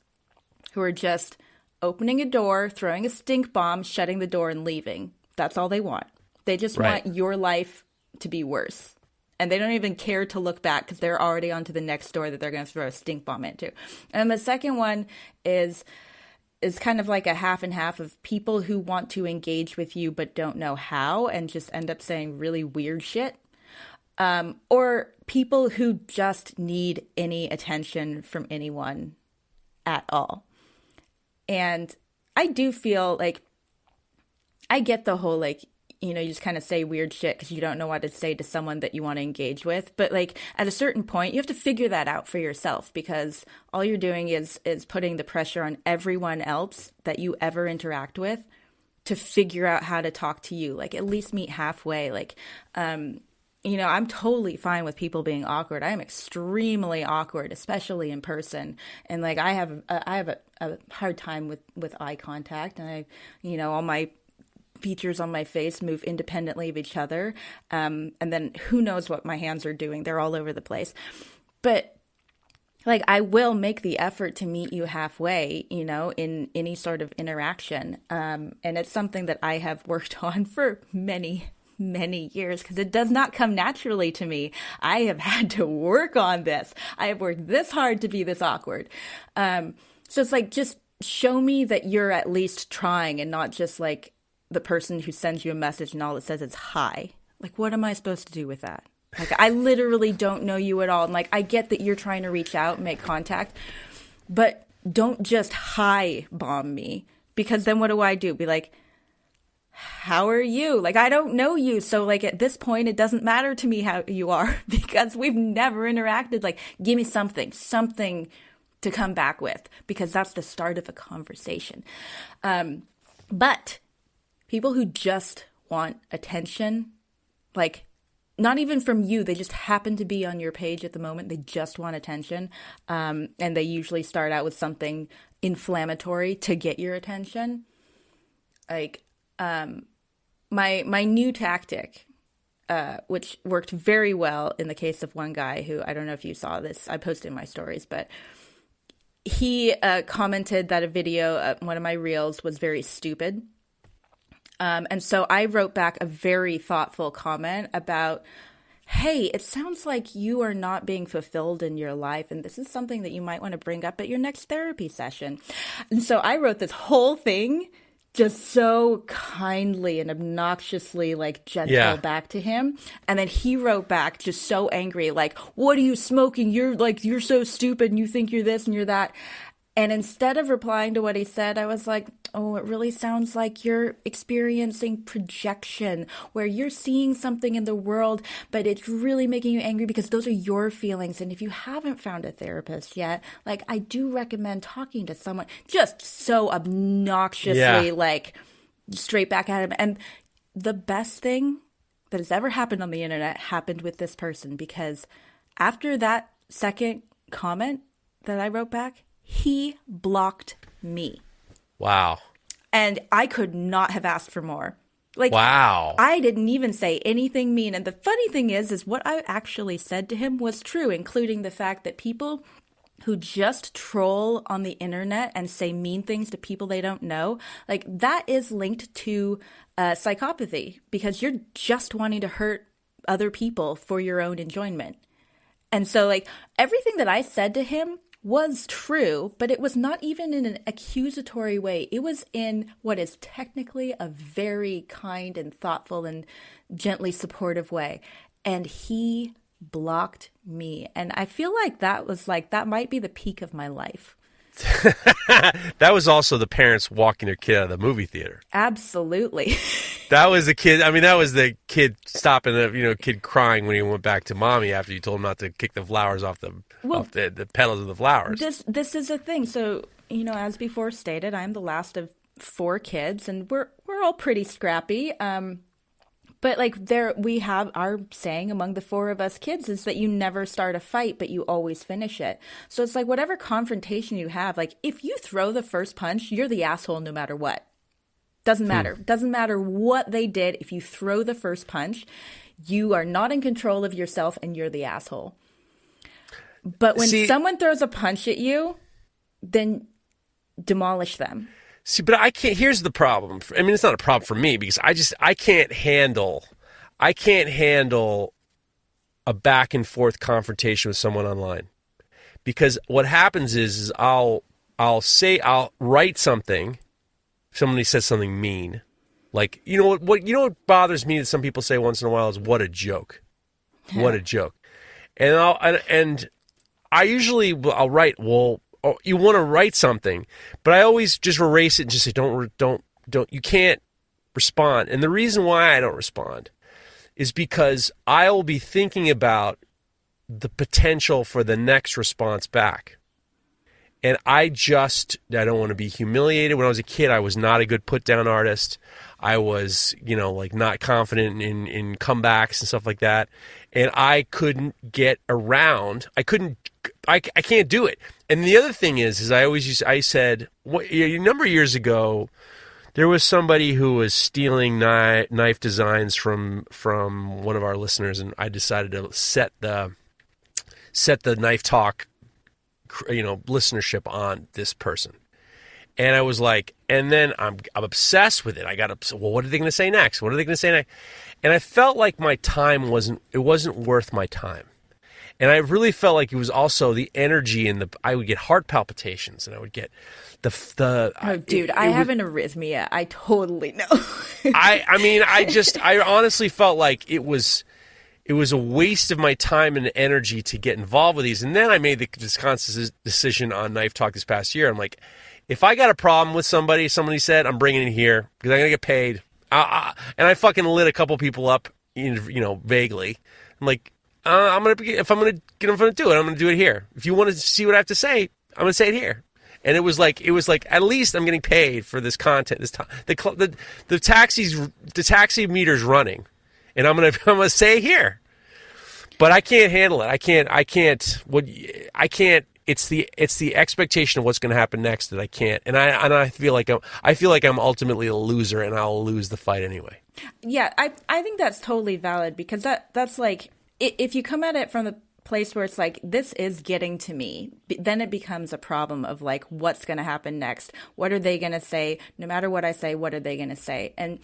who are just opening a door, throwing a stink bomb, shutting the door, and leaving. That's all they want. They just Right. want your life to be worse. And they don't even care to look back because they're already onto the next door that they're going to throw a stink bomb into. And the second one is is kind of like a half and half of people who want to engage with you but don't know how and just end up saying really weird shit. Um, or people who just need any attention from anyone at all. And I do feel like I get the whole like you know you just kind of say weird shit because you don't know what to say to someone that you want to engage with. But like at a certain point you have to figure that out for yourself because all you're doing is is putting the pressure on everyone else that you ever interact with to figure out how to talk to you like at least meet halfway. Like um you know i'm totally fine with people being awkward. I am extremely awkward especially in person. And like i have a, i have a, a hard time with with eye contact. And i you know all my features on my face move independently of each other um and then who knows what my hands are doing they're all over the place but like I will make the effort to meet you halfway, you know, in any sort of interaction. Um, and it's something that I have worked on for many, many years because it does not come naturally to me. I have had to work on this. I have worked this hard to be this awkward. Um, so it's like just show me that you're at least trying and not just like the person who sends you a message and all it says is hi. Like, what am I supposed to do with that? Like, I literally don't know you at all. And like, I get that you're trying to reach out make contact, but don't just hi bomb me because then what do I do? Be like, how are you? Like, I don't know you. So, like, at this point, it doesn't matter to me how you are because we've never interacted. Like, give me something, something to come back with because that's the start of a conversation. Um, but people who just want attention, like, not even from you, they just happen to be on your page at the moment. They just want attention. Um, and they usually start out with something inflammatory to get your attention. Like, um, my my new tactic, uh, which worked very well in the case of one guy who I don't know if you saw this. I posted my stories, but he uh, commented that a video, uh, one of my reels, was very stupid. Um, and so I wrote back a very thoughtful comment about hey, it sounds like you are not being fulfilled in your life, and this is something that you might want to bring up at your next therapy session. And so I wrote this whole thing just so kindly and obnoxiously like gentle Yeah. back to him and then he wrote back just so angry like what are you smoking you're like you're so stupid and you think you're this and you're that and instead of replying to what he said i was like oh it really sounds like you're experiencing projection where you're seeing something in the world but it's really making you angry because those are your feelings and if you haven't found a therapist yet like i do recommend talking to someone just so obnoxiously Yeah. like straight back at him. And the best thing that has ever happened on the internet happened with this person because after that second comment that I wrote back, he blocked me. Wow. And I could not have asked for more. Like Wow. I didn't even say anything mean. And the funny thing is, is what I actually said to him was true, including the fact that people who just troll on the internet and say mean things to people they don't know, like that is linked to uh, psychopathy because you're just wanting to hurt other people for your own enjoyment. And so, like, everything that I said to him was true, but it was not even in an accusatory way. It was in what is technically a very kind and thoughtful and gently supportive way. And he blocked me. And I feel like that was like, that might be the peak of my life. That was also the parents walking their kid out of the movie theater. Absolutely. That was the kid. I mean, that was the kid stopping the you know kid crying when he went back to mommy after you told him not to kick the flowers off the Well, off the, the petals of the flowers. this this is a thing. So you know, as before stated, I'm the last of four kids, and we're we're all pretty scrappy. Um, but like there, we have our saying among the four of us kids is that you never start a fight, but you always finish it. So it's like whatever confrontation you have, like if you throw the first punch, you're the asshole no matter what. Doesn't matter. Hmm. Doesn't matter what they did. If you throw the first punch, you are not in control of yourself and you're the asshole. But when See- someone throws a punch at you, then demolish them. See, but I can't. Here's the problem. I mean, it's not a problem for me because I just I can't handle, I can't handle a back and forth confrontation with someone online because what happens is, is I'll I'll say I'll write something, somebody says something mean, like you know what what you know what bothers me that some people say once in a while is what a joke, what a joke, and I'll and, and I usually I'll write well Oh, you want to write something, but I always just erase it and just say don't don't don't you can't respond. And the reason why I don't respond is because I'll be thinking about the potential for the next response back. And I just I don't want to be humiliated. When I was a kid, I was not a good put down artist. I was, you know, like not confident in in comebacks and stuff like that. And I couldn't get around. I couldn't I, I can't do it. And the other thing is is I always used I said what, a number of years ago there was somebody who was stealing knife, knife designs from from one of our listeners and I decided to set the set the knife talk you know listenership on this person. And i was like and then i'm i'm obsessed with it. I got obs- well what are they going to say next? What are they going to say next? And i felt like my time wasn't it wasn't worth my time and i really felt like it was also the energy and the i would get heart palpitations and i would get the the Oh, dude, it- I it have would- an arrhythmia. I totally know. I I mean I just I honestly felt like it was it was a waste of my time and energy to get involved with these. And then I made the this conscious decision on Knife Talk this past year. I'm like, if I got a problem with somebody, somebody said I'm bringing it here because I'm gonna get paid. I, I, and I fucking lit a couple people up, you you know, vaguely. I'm like, uh, I'm gonna if I'm gonna get in front of do it, I'm gonna do it here. If you want to see what I have to say, I'm gonna say it here. And it was like it was like at least I'm getting paid for this content. This time the the the taxis the taxi meter's running, and I'm gonna I'm gonna say here. But I can't handle it. I can't. I can't. What I can't. It's the it's the expectation of what's going to happen next that I can't. And I and I feel like I'm I feel like I'm ultimately a loser, and I'll lose the fight anyway. yeah, I I think that's totally valid because that that's like if you come at it from the place where it's like this is getting to me, then it becomes a problem of like what's going to happen next. What are they going to say? No matter what I say, what are they going to say? And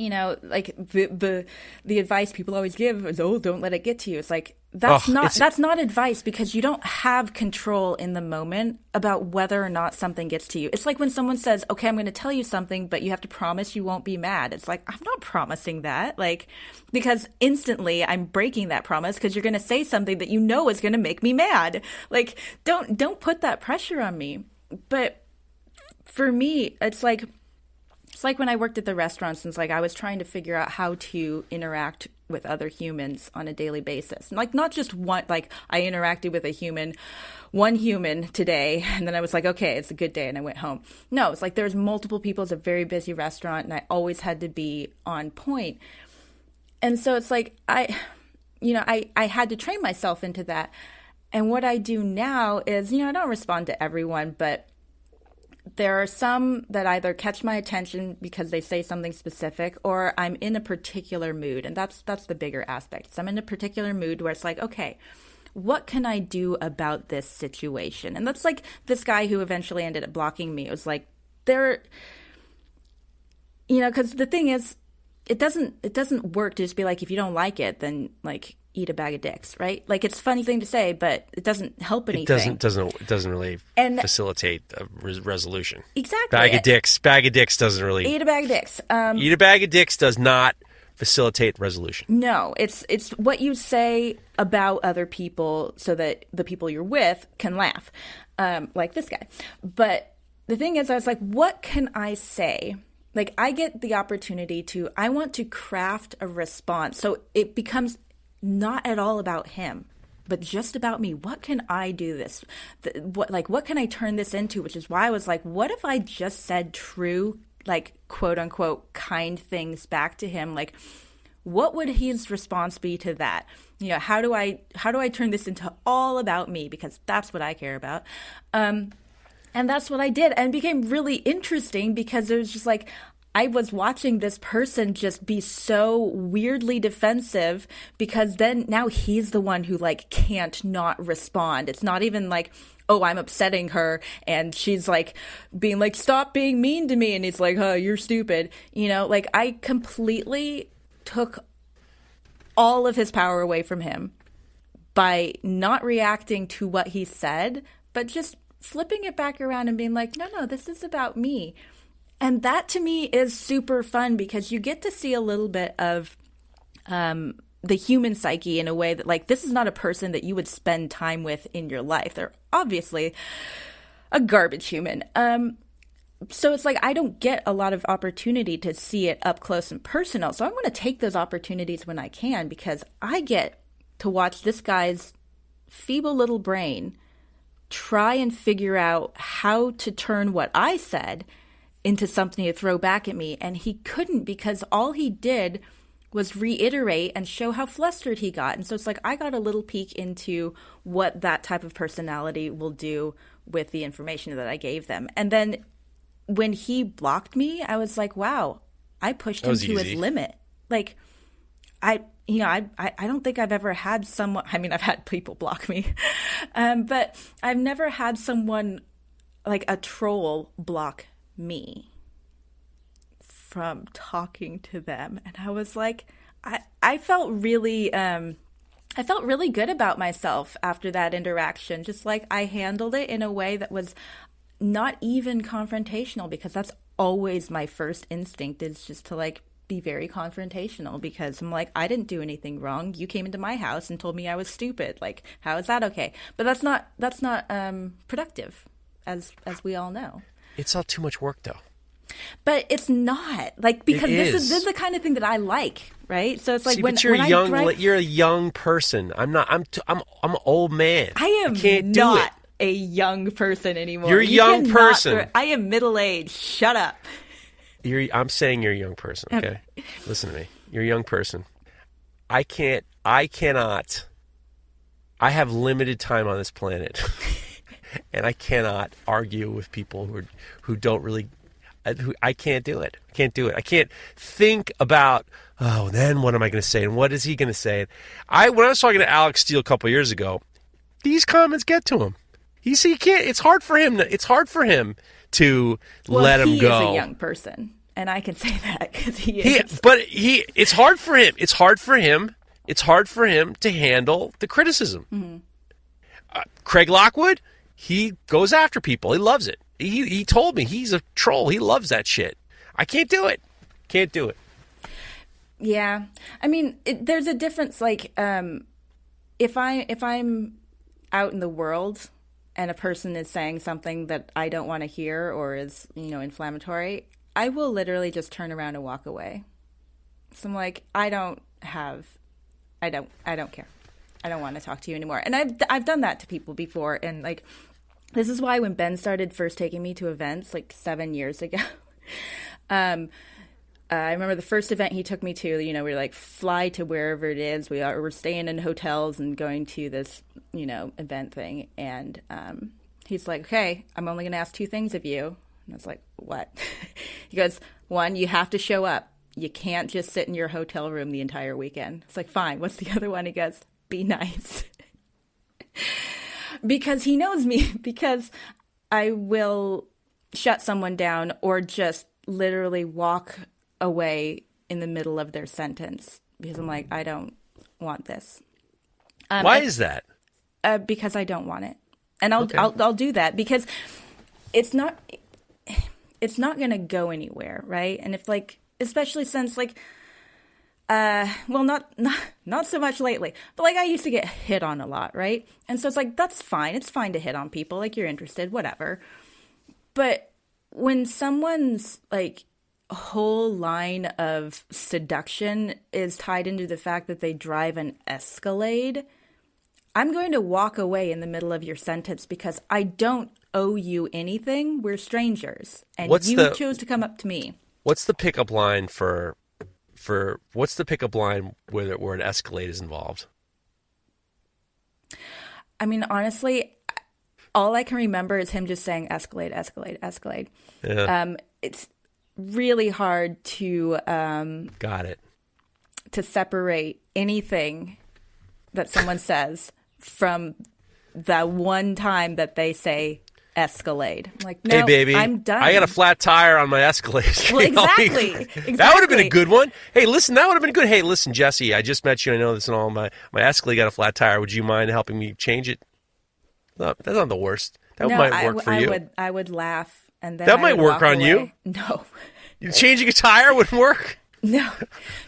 you know, like the the the advice people always give is, "Oh, don't let it get to you." It's like that's Oh, not that's not advice because you don't have control in the moment about whether or not something gets to you. It's like when someone says, "Okay, I'm going to tell you something, but you have to promise you won't be mad." It's like I'm not promising that, like because instantly I'm breaking that promise because you're going to say something that you know is going to make me mad. Like don't don't put that pressure on me. But for me, it's like it's like when I worked at the restaurants, and it's like I was trying to figure out how to interact with other humans on a daily basis. Like not just one, like I interacted with a human, one human today, and then I was like, okay, it's a good day, and I went home. No, it's like there's multiple people. It's a very busy restaurant, and I always had to be on point. And so it's like I, you know, I I had to train myself into that. And what I do now is, you know, I don't respond to everyone, but there are some that either catch my attention because they say something specific or I'm in a particular mood and that's that's the bigger aspect. So I'm in a particular mood where it's like, okay, what can I do about this situation? And that's like this guy who eventually ended up blocking me. It was like there you know, cuz the thing is it doesn't it doesn't work to just be like if you don't like it then like eat a bag of dicks, right? Like it's a funny thing to say, but it doesn't help anything. It doesn't doesn't it doesn't really And- facilitate a res- resolution. Exactly. Bag of dicks. Bag of dicks doesn't really Eat a bag of dicks. Um eat a bag of dicks does not facilitate resolution. No, it's it's what you say about other people so that the people you're with can laugh, um, like this guy. But the thing is, I was like, what can I say? Like, I get the opportunity to. I want to craft a response, so it becomes not at all about him, but just about me. What can I do this? th- What like what can I turn this into? Which is why I was like, what if I just said true, like quote unquote, kind things back to him, like what would his response be to that you know how do i how do i turn this into all about me because that's what i care about um and that's what i did and became really interesting because it was just like i was watching this person just be so weirdly defensive because then now he's the one who like can't not respond it's not even like oh, I'm upsetting her. And she's like being like, stop being mean to me. And he's like, oh, you're stupid. You know, like I completely took all of his power away from him by not reacting to what he said, but just flipping it back around and being like, no, no, this is about me. And that to me is super fun because you get to see a little bit of um, the human psyche in a way that, like, this is not a person that you would spend time with in your life. They're obviously a garbage human. Um, so it's like I don't get a lot of opportunity to see it up close and personal. So I'm going to take those opportunities when I can because I get to watch this guy's feeble little brain try and figure out how to turn what I said into something to throw back at me. And he couldn't because all he did was reiterate and show how flustered he got. And so it's like I got a little peek into what that type of personality will do with the information that I gave them. And then when he blocked me, I was like, wow, I pushed him to easy. his limit. Like, I, you know, I, I, I don't think I've ever had someone, I mean, I've had people block me, um, but I've never had someone like a troll block me from talking to them. And I was like, I, I felt really, um, I felt really good about myself after that interaction. Just like I handled it in a way that was not even confrontational because that's always my first instinct is just to like be very confrontational because I'm like I didn't do anything wrong. You came into my house and told me I was stupid. Like how is that okay? But that's not that's not um productive as as we all know. It's all too much work, though. But it's not like because this is. is this is the kind of thing that I like, right? So it's like See, when, but you're when a I young, drive- you're a young person. I'm not. I'm. T- I'm. I'm an old man. I am can't do not a young person anymore. You're a You young person. throw- I am middle aged. Shut up. You're, I'm saying you're a young person. Okay, listen to me. You're a young person. I can't. I cannot. I have limited time on this planet, and I cannot argue with people who are, who don't really. I- Who, I can't do it. I can't do it. I can't think about. Oh, then what am I going to say? And what is he going to say? I when I was talking to Alec Steele a couple years ago, these comments get to him. He's he can't. It's hard for him. To, it's hard for him to Well, let him he go. is a young person. and I can say that because he He, is. but he, it's hard for him. It's hard for him. It's hard for him to handle the criticism. Mm-hmm. Uh, Craig Lockwood, he goes after people. He loves it. He he told me he's a troll. He loves that shit. I can't do it. Can't do it. Yeah, I mean, it, there's a difference. Like, um, if I if I'm out in the world and a person is saying something that I don't want to hear or is you know inflammatory, I will literally just turn around and walk away. So I'm like, I don't have, I don't, I don't care. I don't want to talk to you anymore. And I've I've done that to people before, and like, this is why when Ben started first taking me to events like seven years ago. um, uh, I remember the first event he took me to. You know, we were like fly to wherever it is. We are we're staying in hotels and going to this you know event thing. And um, he's like, "Okay, I'm only going to ask two things of you." And I was like, "What?" he goes, "One, you have to show up. You can't just sit in your hotel room the entire weekend." It's like, "Fine." What's the other one? He goes, "Be nice." Because he knows me because I will shut someone down or just literally walk away in the middle of their sentence because I'm like, I don't want this. Um, Why and- is that? uh, because I don't want it, and I'll I'll I'll do that because it's not it's not going to go anywhere, right? And if like especially since like uh well not not not so much lately but like i used to get hit on a lot right? And so it's like that's fine. It's fine to hit on people like you're interested whatever. But when someone's like whole line of seduction is tied into the fact that they drive an escalade i'm going to walk away in the middle of your sentence because i don't owe you anything. We're strangers and What's you the- chose to come up to me. What's the pickup line for for what's the pickup line where where an Escalade is involved? I mean, honestly, all I can remember is him just saying escalade, escalade, escalade. Yeah, Um, it's really hard to um, got it. to separate anything that someone says from the one time that they say escalade. I'm like, no, hey baby, I'm done. I got a flat tire on my Escalade. Well, know, exactly, That would have been a good one. Hey, listen, that would have been good. Hey, listen, Jesse, I just met you. I know this and all. My my Escalade got a flat tire. Would you mind helping me change it? No, that's not the worst. That no, might work w- for I you. would, I would laugh, and then That I might work on you. No. Changing a tire wouldn't work. No,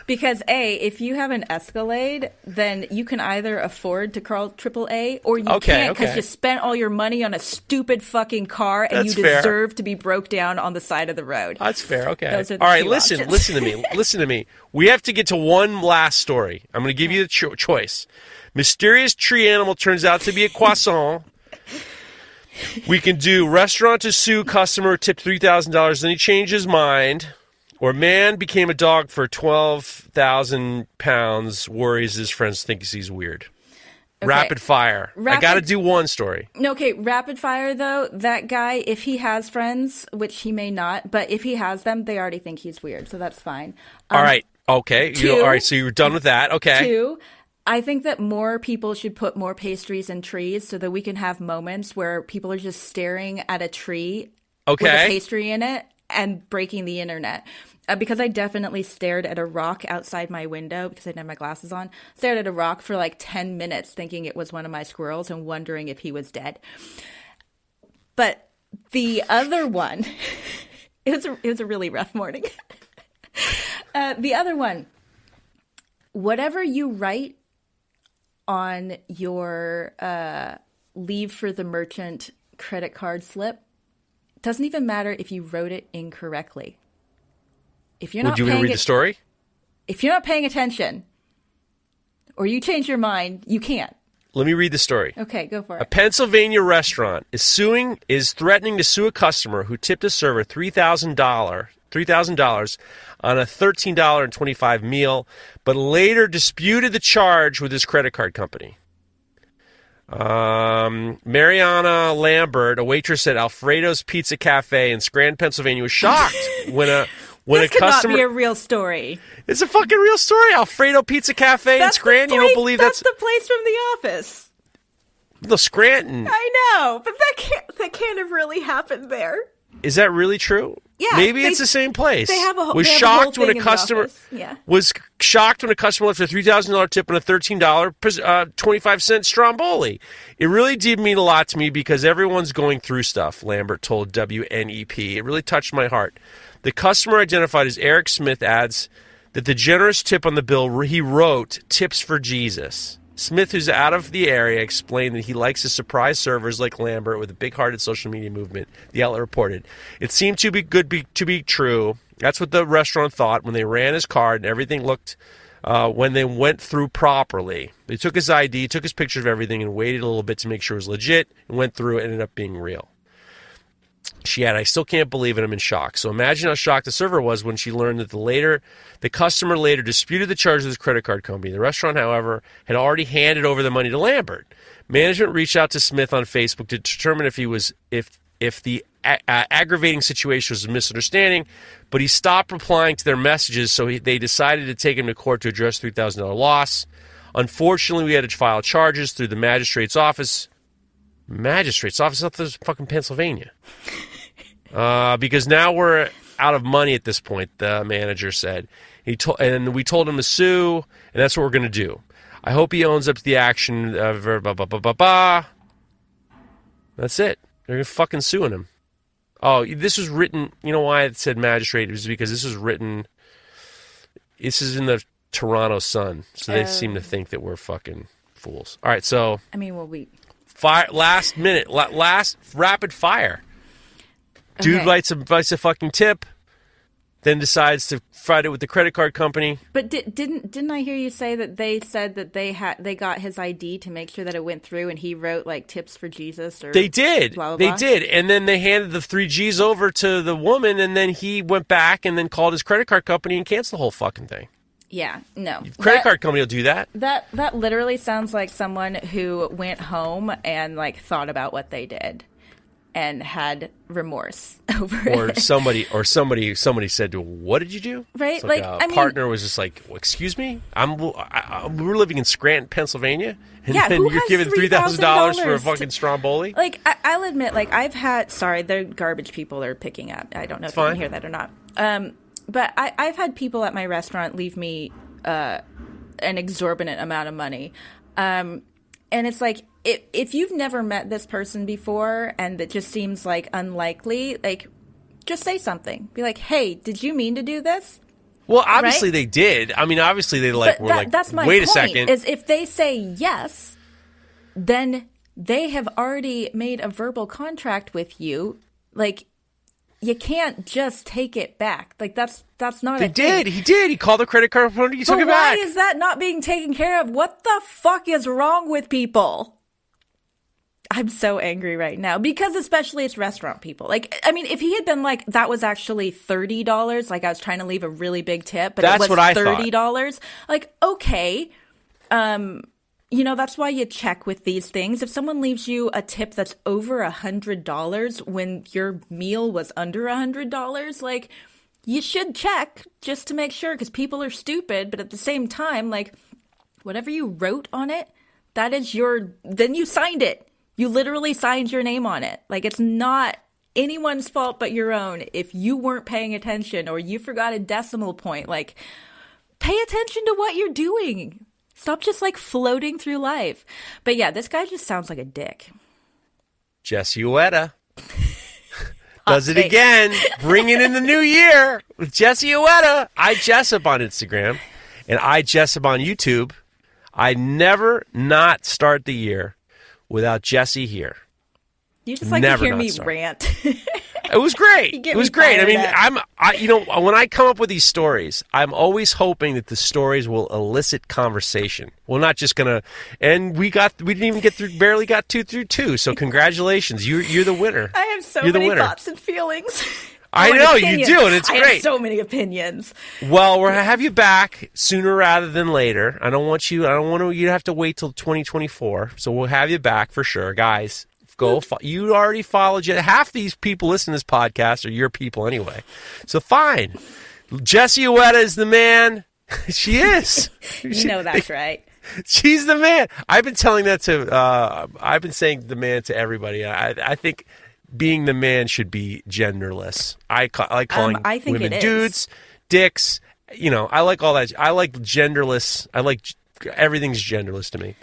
because a if you have an Escalade, then you can either afford to call AAA or you Okay, can't because okay. you spent all your money on a stupid fucking car and That's you fair. deserve to be broke down on the side of the road. That's fair. Okay. Those are the All right. Listen. options. Listen to me. Listen to me. We have to get to one last story. I'm going to give you the cho- choice. Mysterious tree animal turns out to be a croissant. We can do restaurant to sue customer tip three thousand dollars, then he changed his mind. Or man became a dog for twelve thousand pounds. Worries his friends think he's weird. Rapid fire. I got to do one story. No, okay, rapid fire though, that guy, if he has friends, which he may not, but if he has them, they already think he's weird, so that's fine. Um, All right. Okay. You, two- all right. So you're done with that. Okay. Two, I think that more people should put more pastries in trees so that we can have moments where people are just staring at a tree with a pastry in it and breaking the internet. Uh, because I definitely stared at a rock outside my window because I didn't have my glasses on. Stared at a rock for like 10 minutes thinking it was one of my squirrels and wondering if he was dead. But the other one, it was a, it was a really rough morning. uh, the other one, whatever you write on your uh, leave for the merchant credit card slip doesn't even matter if you wrote it incorrectly. If you're not, Would you paying read it- the story? if you're not paying attention or you change your mind, you can't. Let me read the story. Okay, go for it. A. Pennsylvania restaurant is suing is threatening to sue a customer who tipped a server three thousand dollar three thousand dollars on a thirteen dollar and twenty five meal, but later disputed the charge with his credit card company. Um, Mariana Lambert, a waitress at Alfredo's Pizza Cafe in Scranton, Pennsylvania, was shocked when a when this a customer. be a real story. it's a fucking real story. Alfredo Pizza Cafe That's the Scranton. You don't place- believe that's that's, the place from The Office. the Scranton. I know, but that can't that can't have really happened there. Is that really true? Yeah, maybe they- it's the same place. they have a whole- was have a shocked when a customer. Yeah. was shocked when a customer left a three thousand dollar tip and a thirteen dollar uh, twenty five cent stromboli. It really did mean a lot to me because everyone's going through stuff. Lambert told WNEP. It really touched my heart. The customer identified as Eric Smith adds that the generous tip on the bill he wrote tips for Jesus. Smith, who's out of the area, explained that he likes to surprise servers like Lambert with a big-hearted social media movement. The outlet reported it seemed to be good be, to be true. That's what the restaurant thought when they ran his card and everything looked uh, when they went through properly. They took his ID, took his picture of everything, and waited a little bit to make sure it was legit. And went through it, ended up being real. She had, I still can't believe it. I'm in shock. So imagine how shocked the server was when she learned that the later, the customer later disputed the charge with his credit card company. The restaurant, however, had already handed over the money to Lambert. Management reached out to Smith on Facebook to determine if he was if if the a- uh, aggravating situation was a misunderstanding, but he stopped replying to their messages, so he, they decided to take him to court to address three thousand dollar loss. Unfortunately, we had to file charges through the magistrate's office. Magistrate's office? I thought this was fucking Pennsylvania. Uh, because now we're out of money at this point. The manager said he told, and we told him to sue, and that's what we're going to do. I hope he owns up to the action. Uh, blah, blah, blah, blah, blah. That's it. They're fucking suing him. Oh, this was written. You know why it said magistrate? It was because this was written. This is in the Toronto Sun, so they seem to think that we're fucking fools. All right, so I mean, well, we fire last minute, last rapid fire. Dude Okay. writes a writes a fucking tip, then decides to fight it with the credit card company. But di- didn't didn't I hear you say that they said that they had they got his ID to make sure that it went through, and he wrote like tips for Jesus or They did, Blah, blah, they blah? did, and then they handed the three G's over to the woman, and then he went back and then called his credit card company and canceled the whole fucking thing. Yeah, no Credit That- card company will do that. That that literally sounds like someone who went home and like thought about what they did and had remorse over Or it. somebody, or somebody, somebody said to, "What did you do?" Right, It's like, a I mean- partner was just like, well, "Excuse me, I'm I, I, we're living in Scranton, Pennsylvania, and Yeah, then you're giving three thousand dollars for a $3,000 to- fucking stromboli." like I, I'll admit, like I've had sorry, the garbage people are picking up. I don't know if you can hear that or not. Um, but I, I've had people at my restaurant leave me uh, an exorbitant amount of money, um, and it's like if if you've never met this person before and it just seems like unlikely, like just say something. Be like, "Hey, did you mean to do this?" Well, obviously Right? they did. I mean, obviously they like but were that, like, that's my wait a second. Is if they say yes, then they have already made a verbal contract with you. Like you can't just take it back. Like that's that's not. They a did. Thing. He did. He called the credit card company. He But took it why back. Why is that not being taken care of? What the fuck is wrong with people? I'm so angry right now because especially it's restaurant people. Like I mean if he had been like that was actually $30, like I was trying to leave a really big tip, but That's it was what I $30, like okay. Um you know, that's why you check with these things. If someone leaves you a tip that's over a hundred dollars when your meal was under a hundred dollars, like you should check just to make sure because people are stupid. But at the same time, like whatever you wrote on it, that is your, then you signed it. You literally signed your name on it. Like it's not anyone's fault but your own if you weren't paying attention or you forgot a decimal point. Like, pay attention to what you're doing. Stop just like floating through life. But yeah, this guy just sounds like a dick. Jesse Ueda does it again, bringing in the new year with Jesse Ueda. I Jessup on Instagram and I Jessup on YouTube. I never not start the year without Jesse here. You just like Never to hear me rant. It was great. It was great. I mean, up. I'm, I, you know, when I come up with these stories, I'm always hoping that the stories will elicit conversation. We're not just gonna, and we got, we didn't even get through, barely got two through two. So congratulations, you're you're the winner. I have so You're many thoughts and feelings. I Oh, know, you do, and it's I great. Have so many opinions. Well, we're gonna have you back sooner rather than later. I don't want you. I don't want to. you have to wait till 2024. So we'll have you back for sure, guys. Go. Fo- you already followed. You. Half these people listening to this podcast are your people anyway. So fine. Jessie Ueda is the man. she is. You know that's right. She's the man. I've been telling that to. Uh, I've been saying the man to everybody. I, I think being the man should be genderless. I, ca- I like calling Um, I think women dudes, dicks. You know, I like all that. I like genderless. I like everything's genderless to me.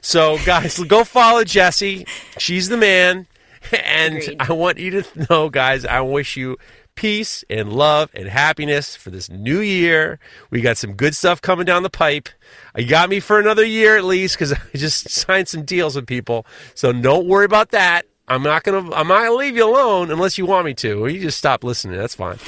So, guys, go follow Jesse. She's the man. And Agreed. I want you to know, guys, I wish you peace and love and happiness for this new year. We got some good stuff coming down the pipe. You got me for another year at least because I just signed some deals with people. So don't worry about that. I'm not gonna. I'm not gonna leave you alone unless you want me to. Or you just stop listening. That's fine,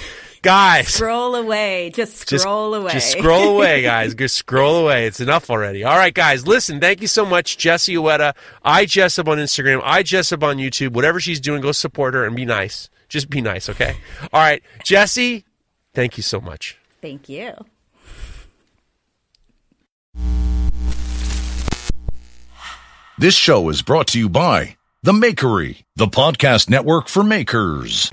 guys. Scroll away. Just Just- scroll away. Just scroll away, guys. Just scroll away. It's enough already. All right, guys. Listen, thank you so much, Jessie Ueda. I Jessup on Instagram. I Jessup on YouTube. Whatever she's doing, go support her and be nice. Just be nice, okay? All right, Jessie. Thank you so much. Thank you. This show is brought to you by The Makery, the podcast network for makers.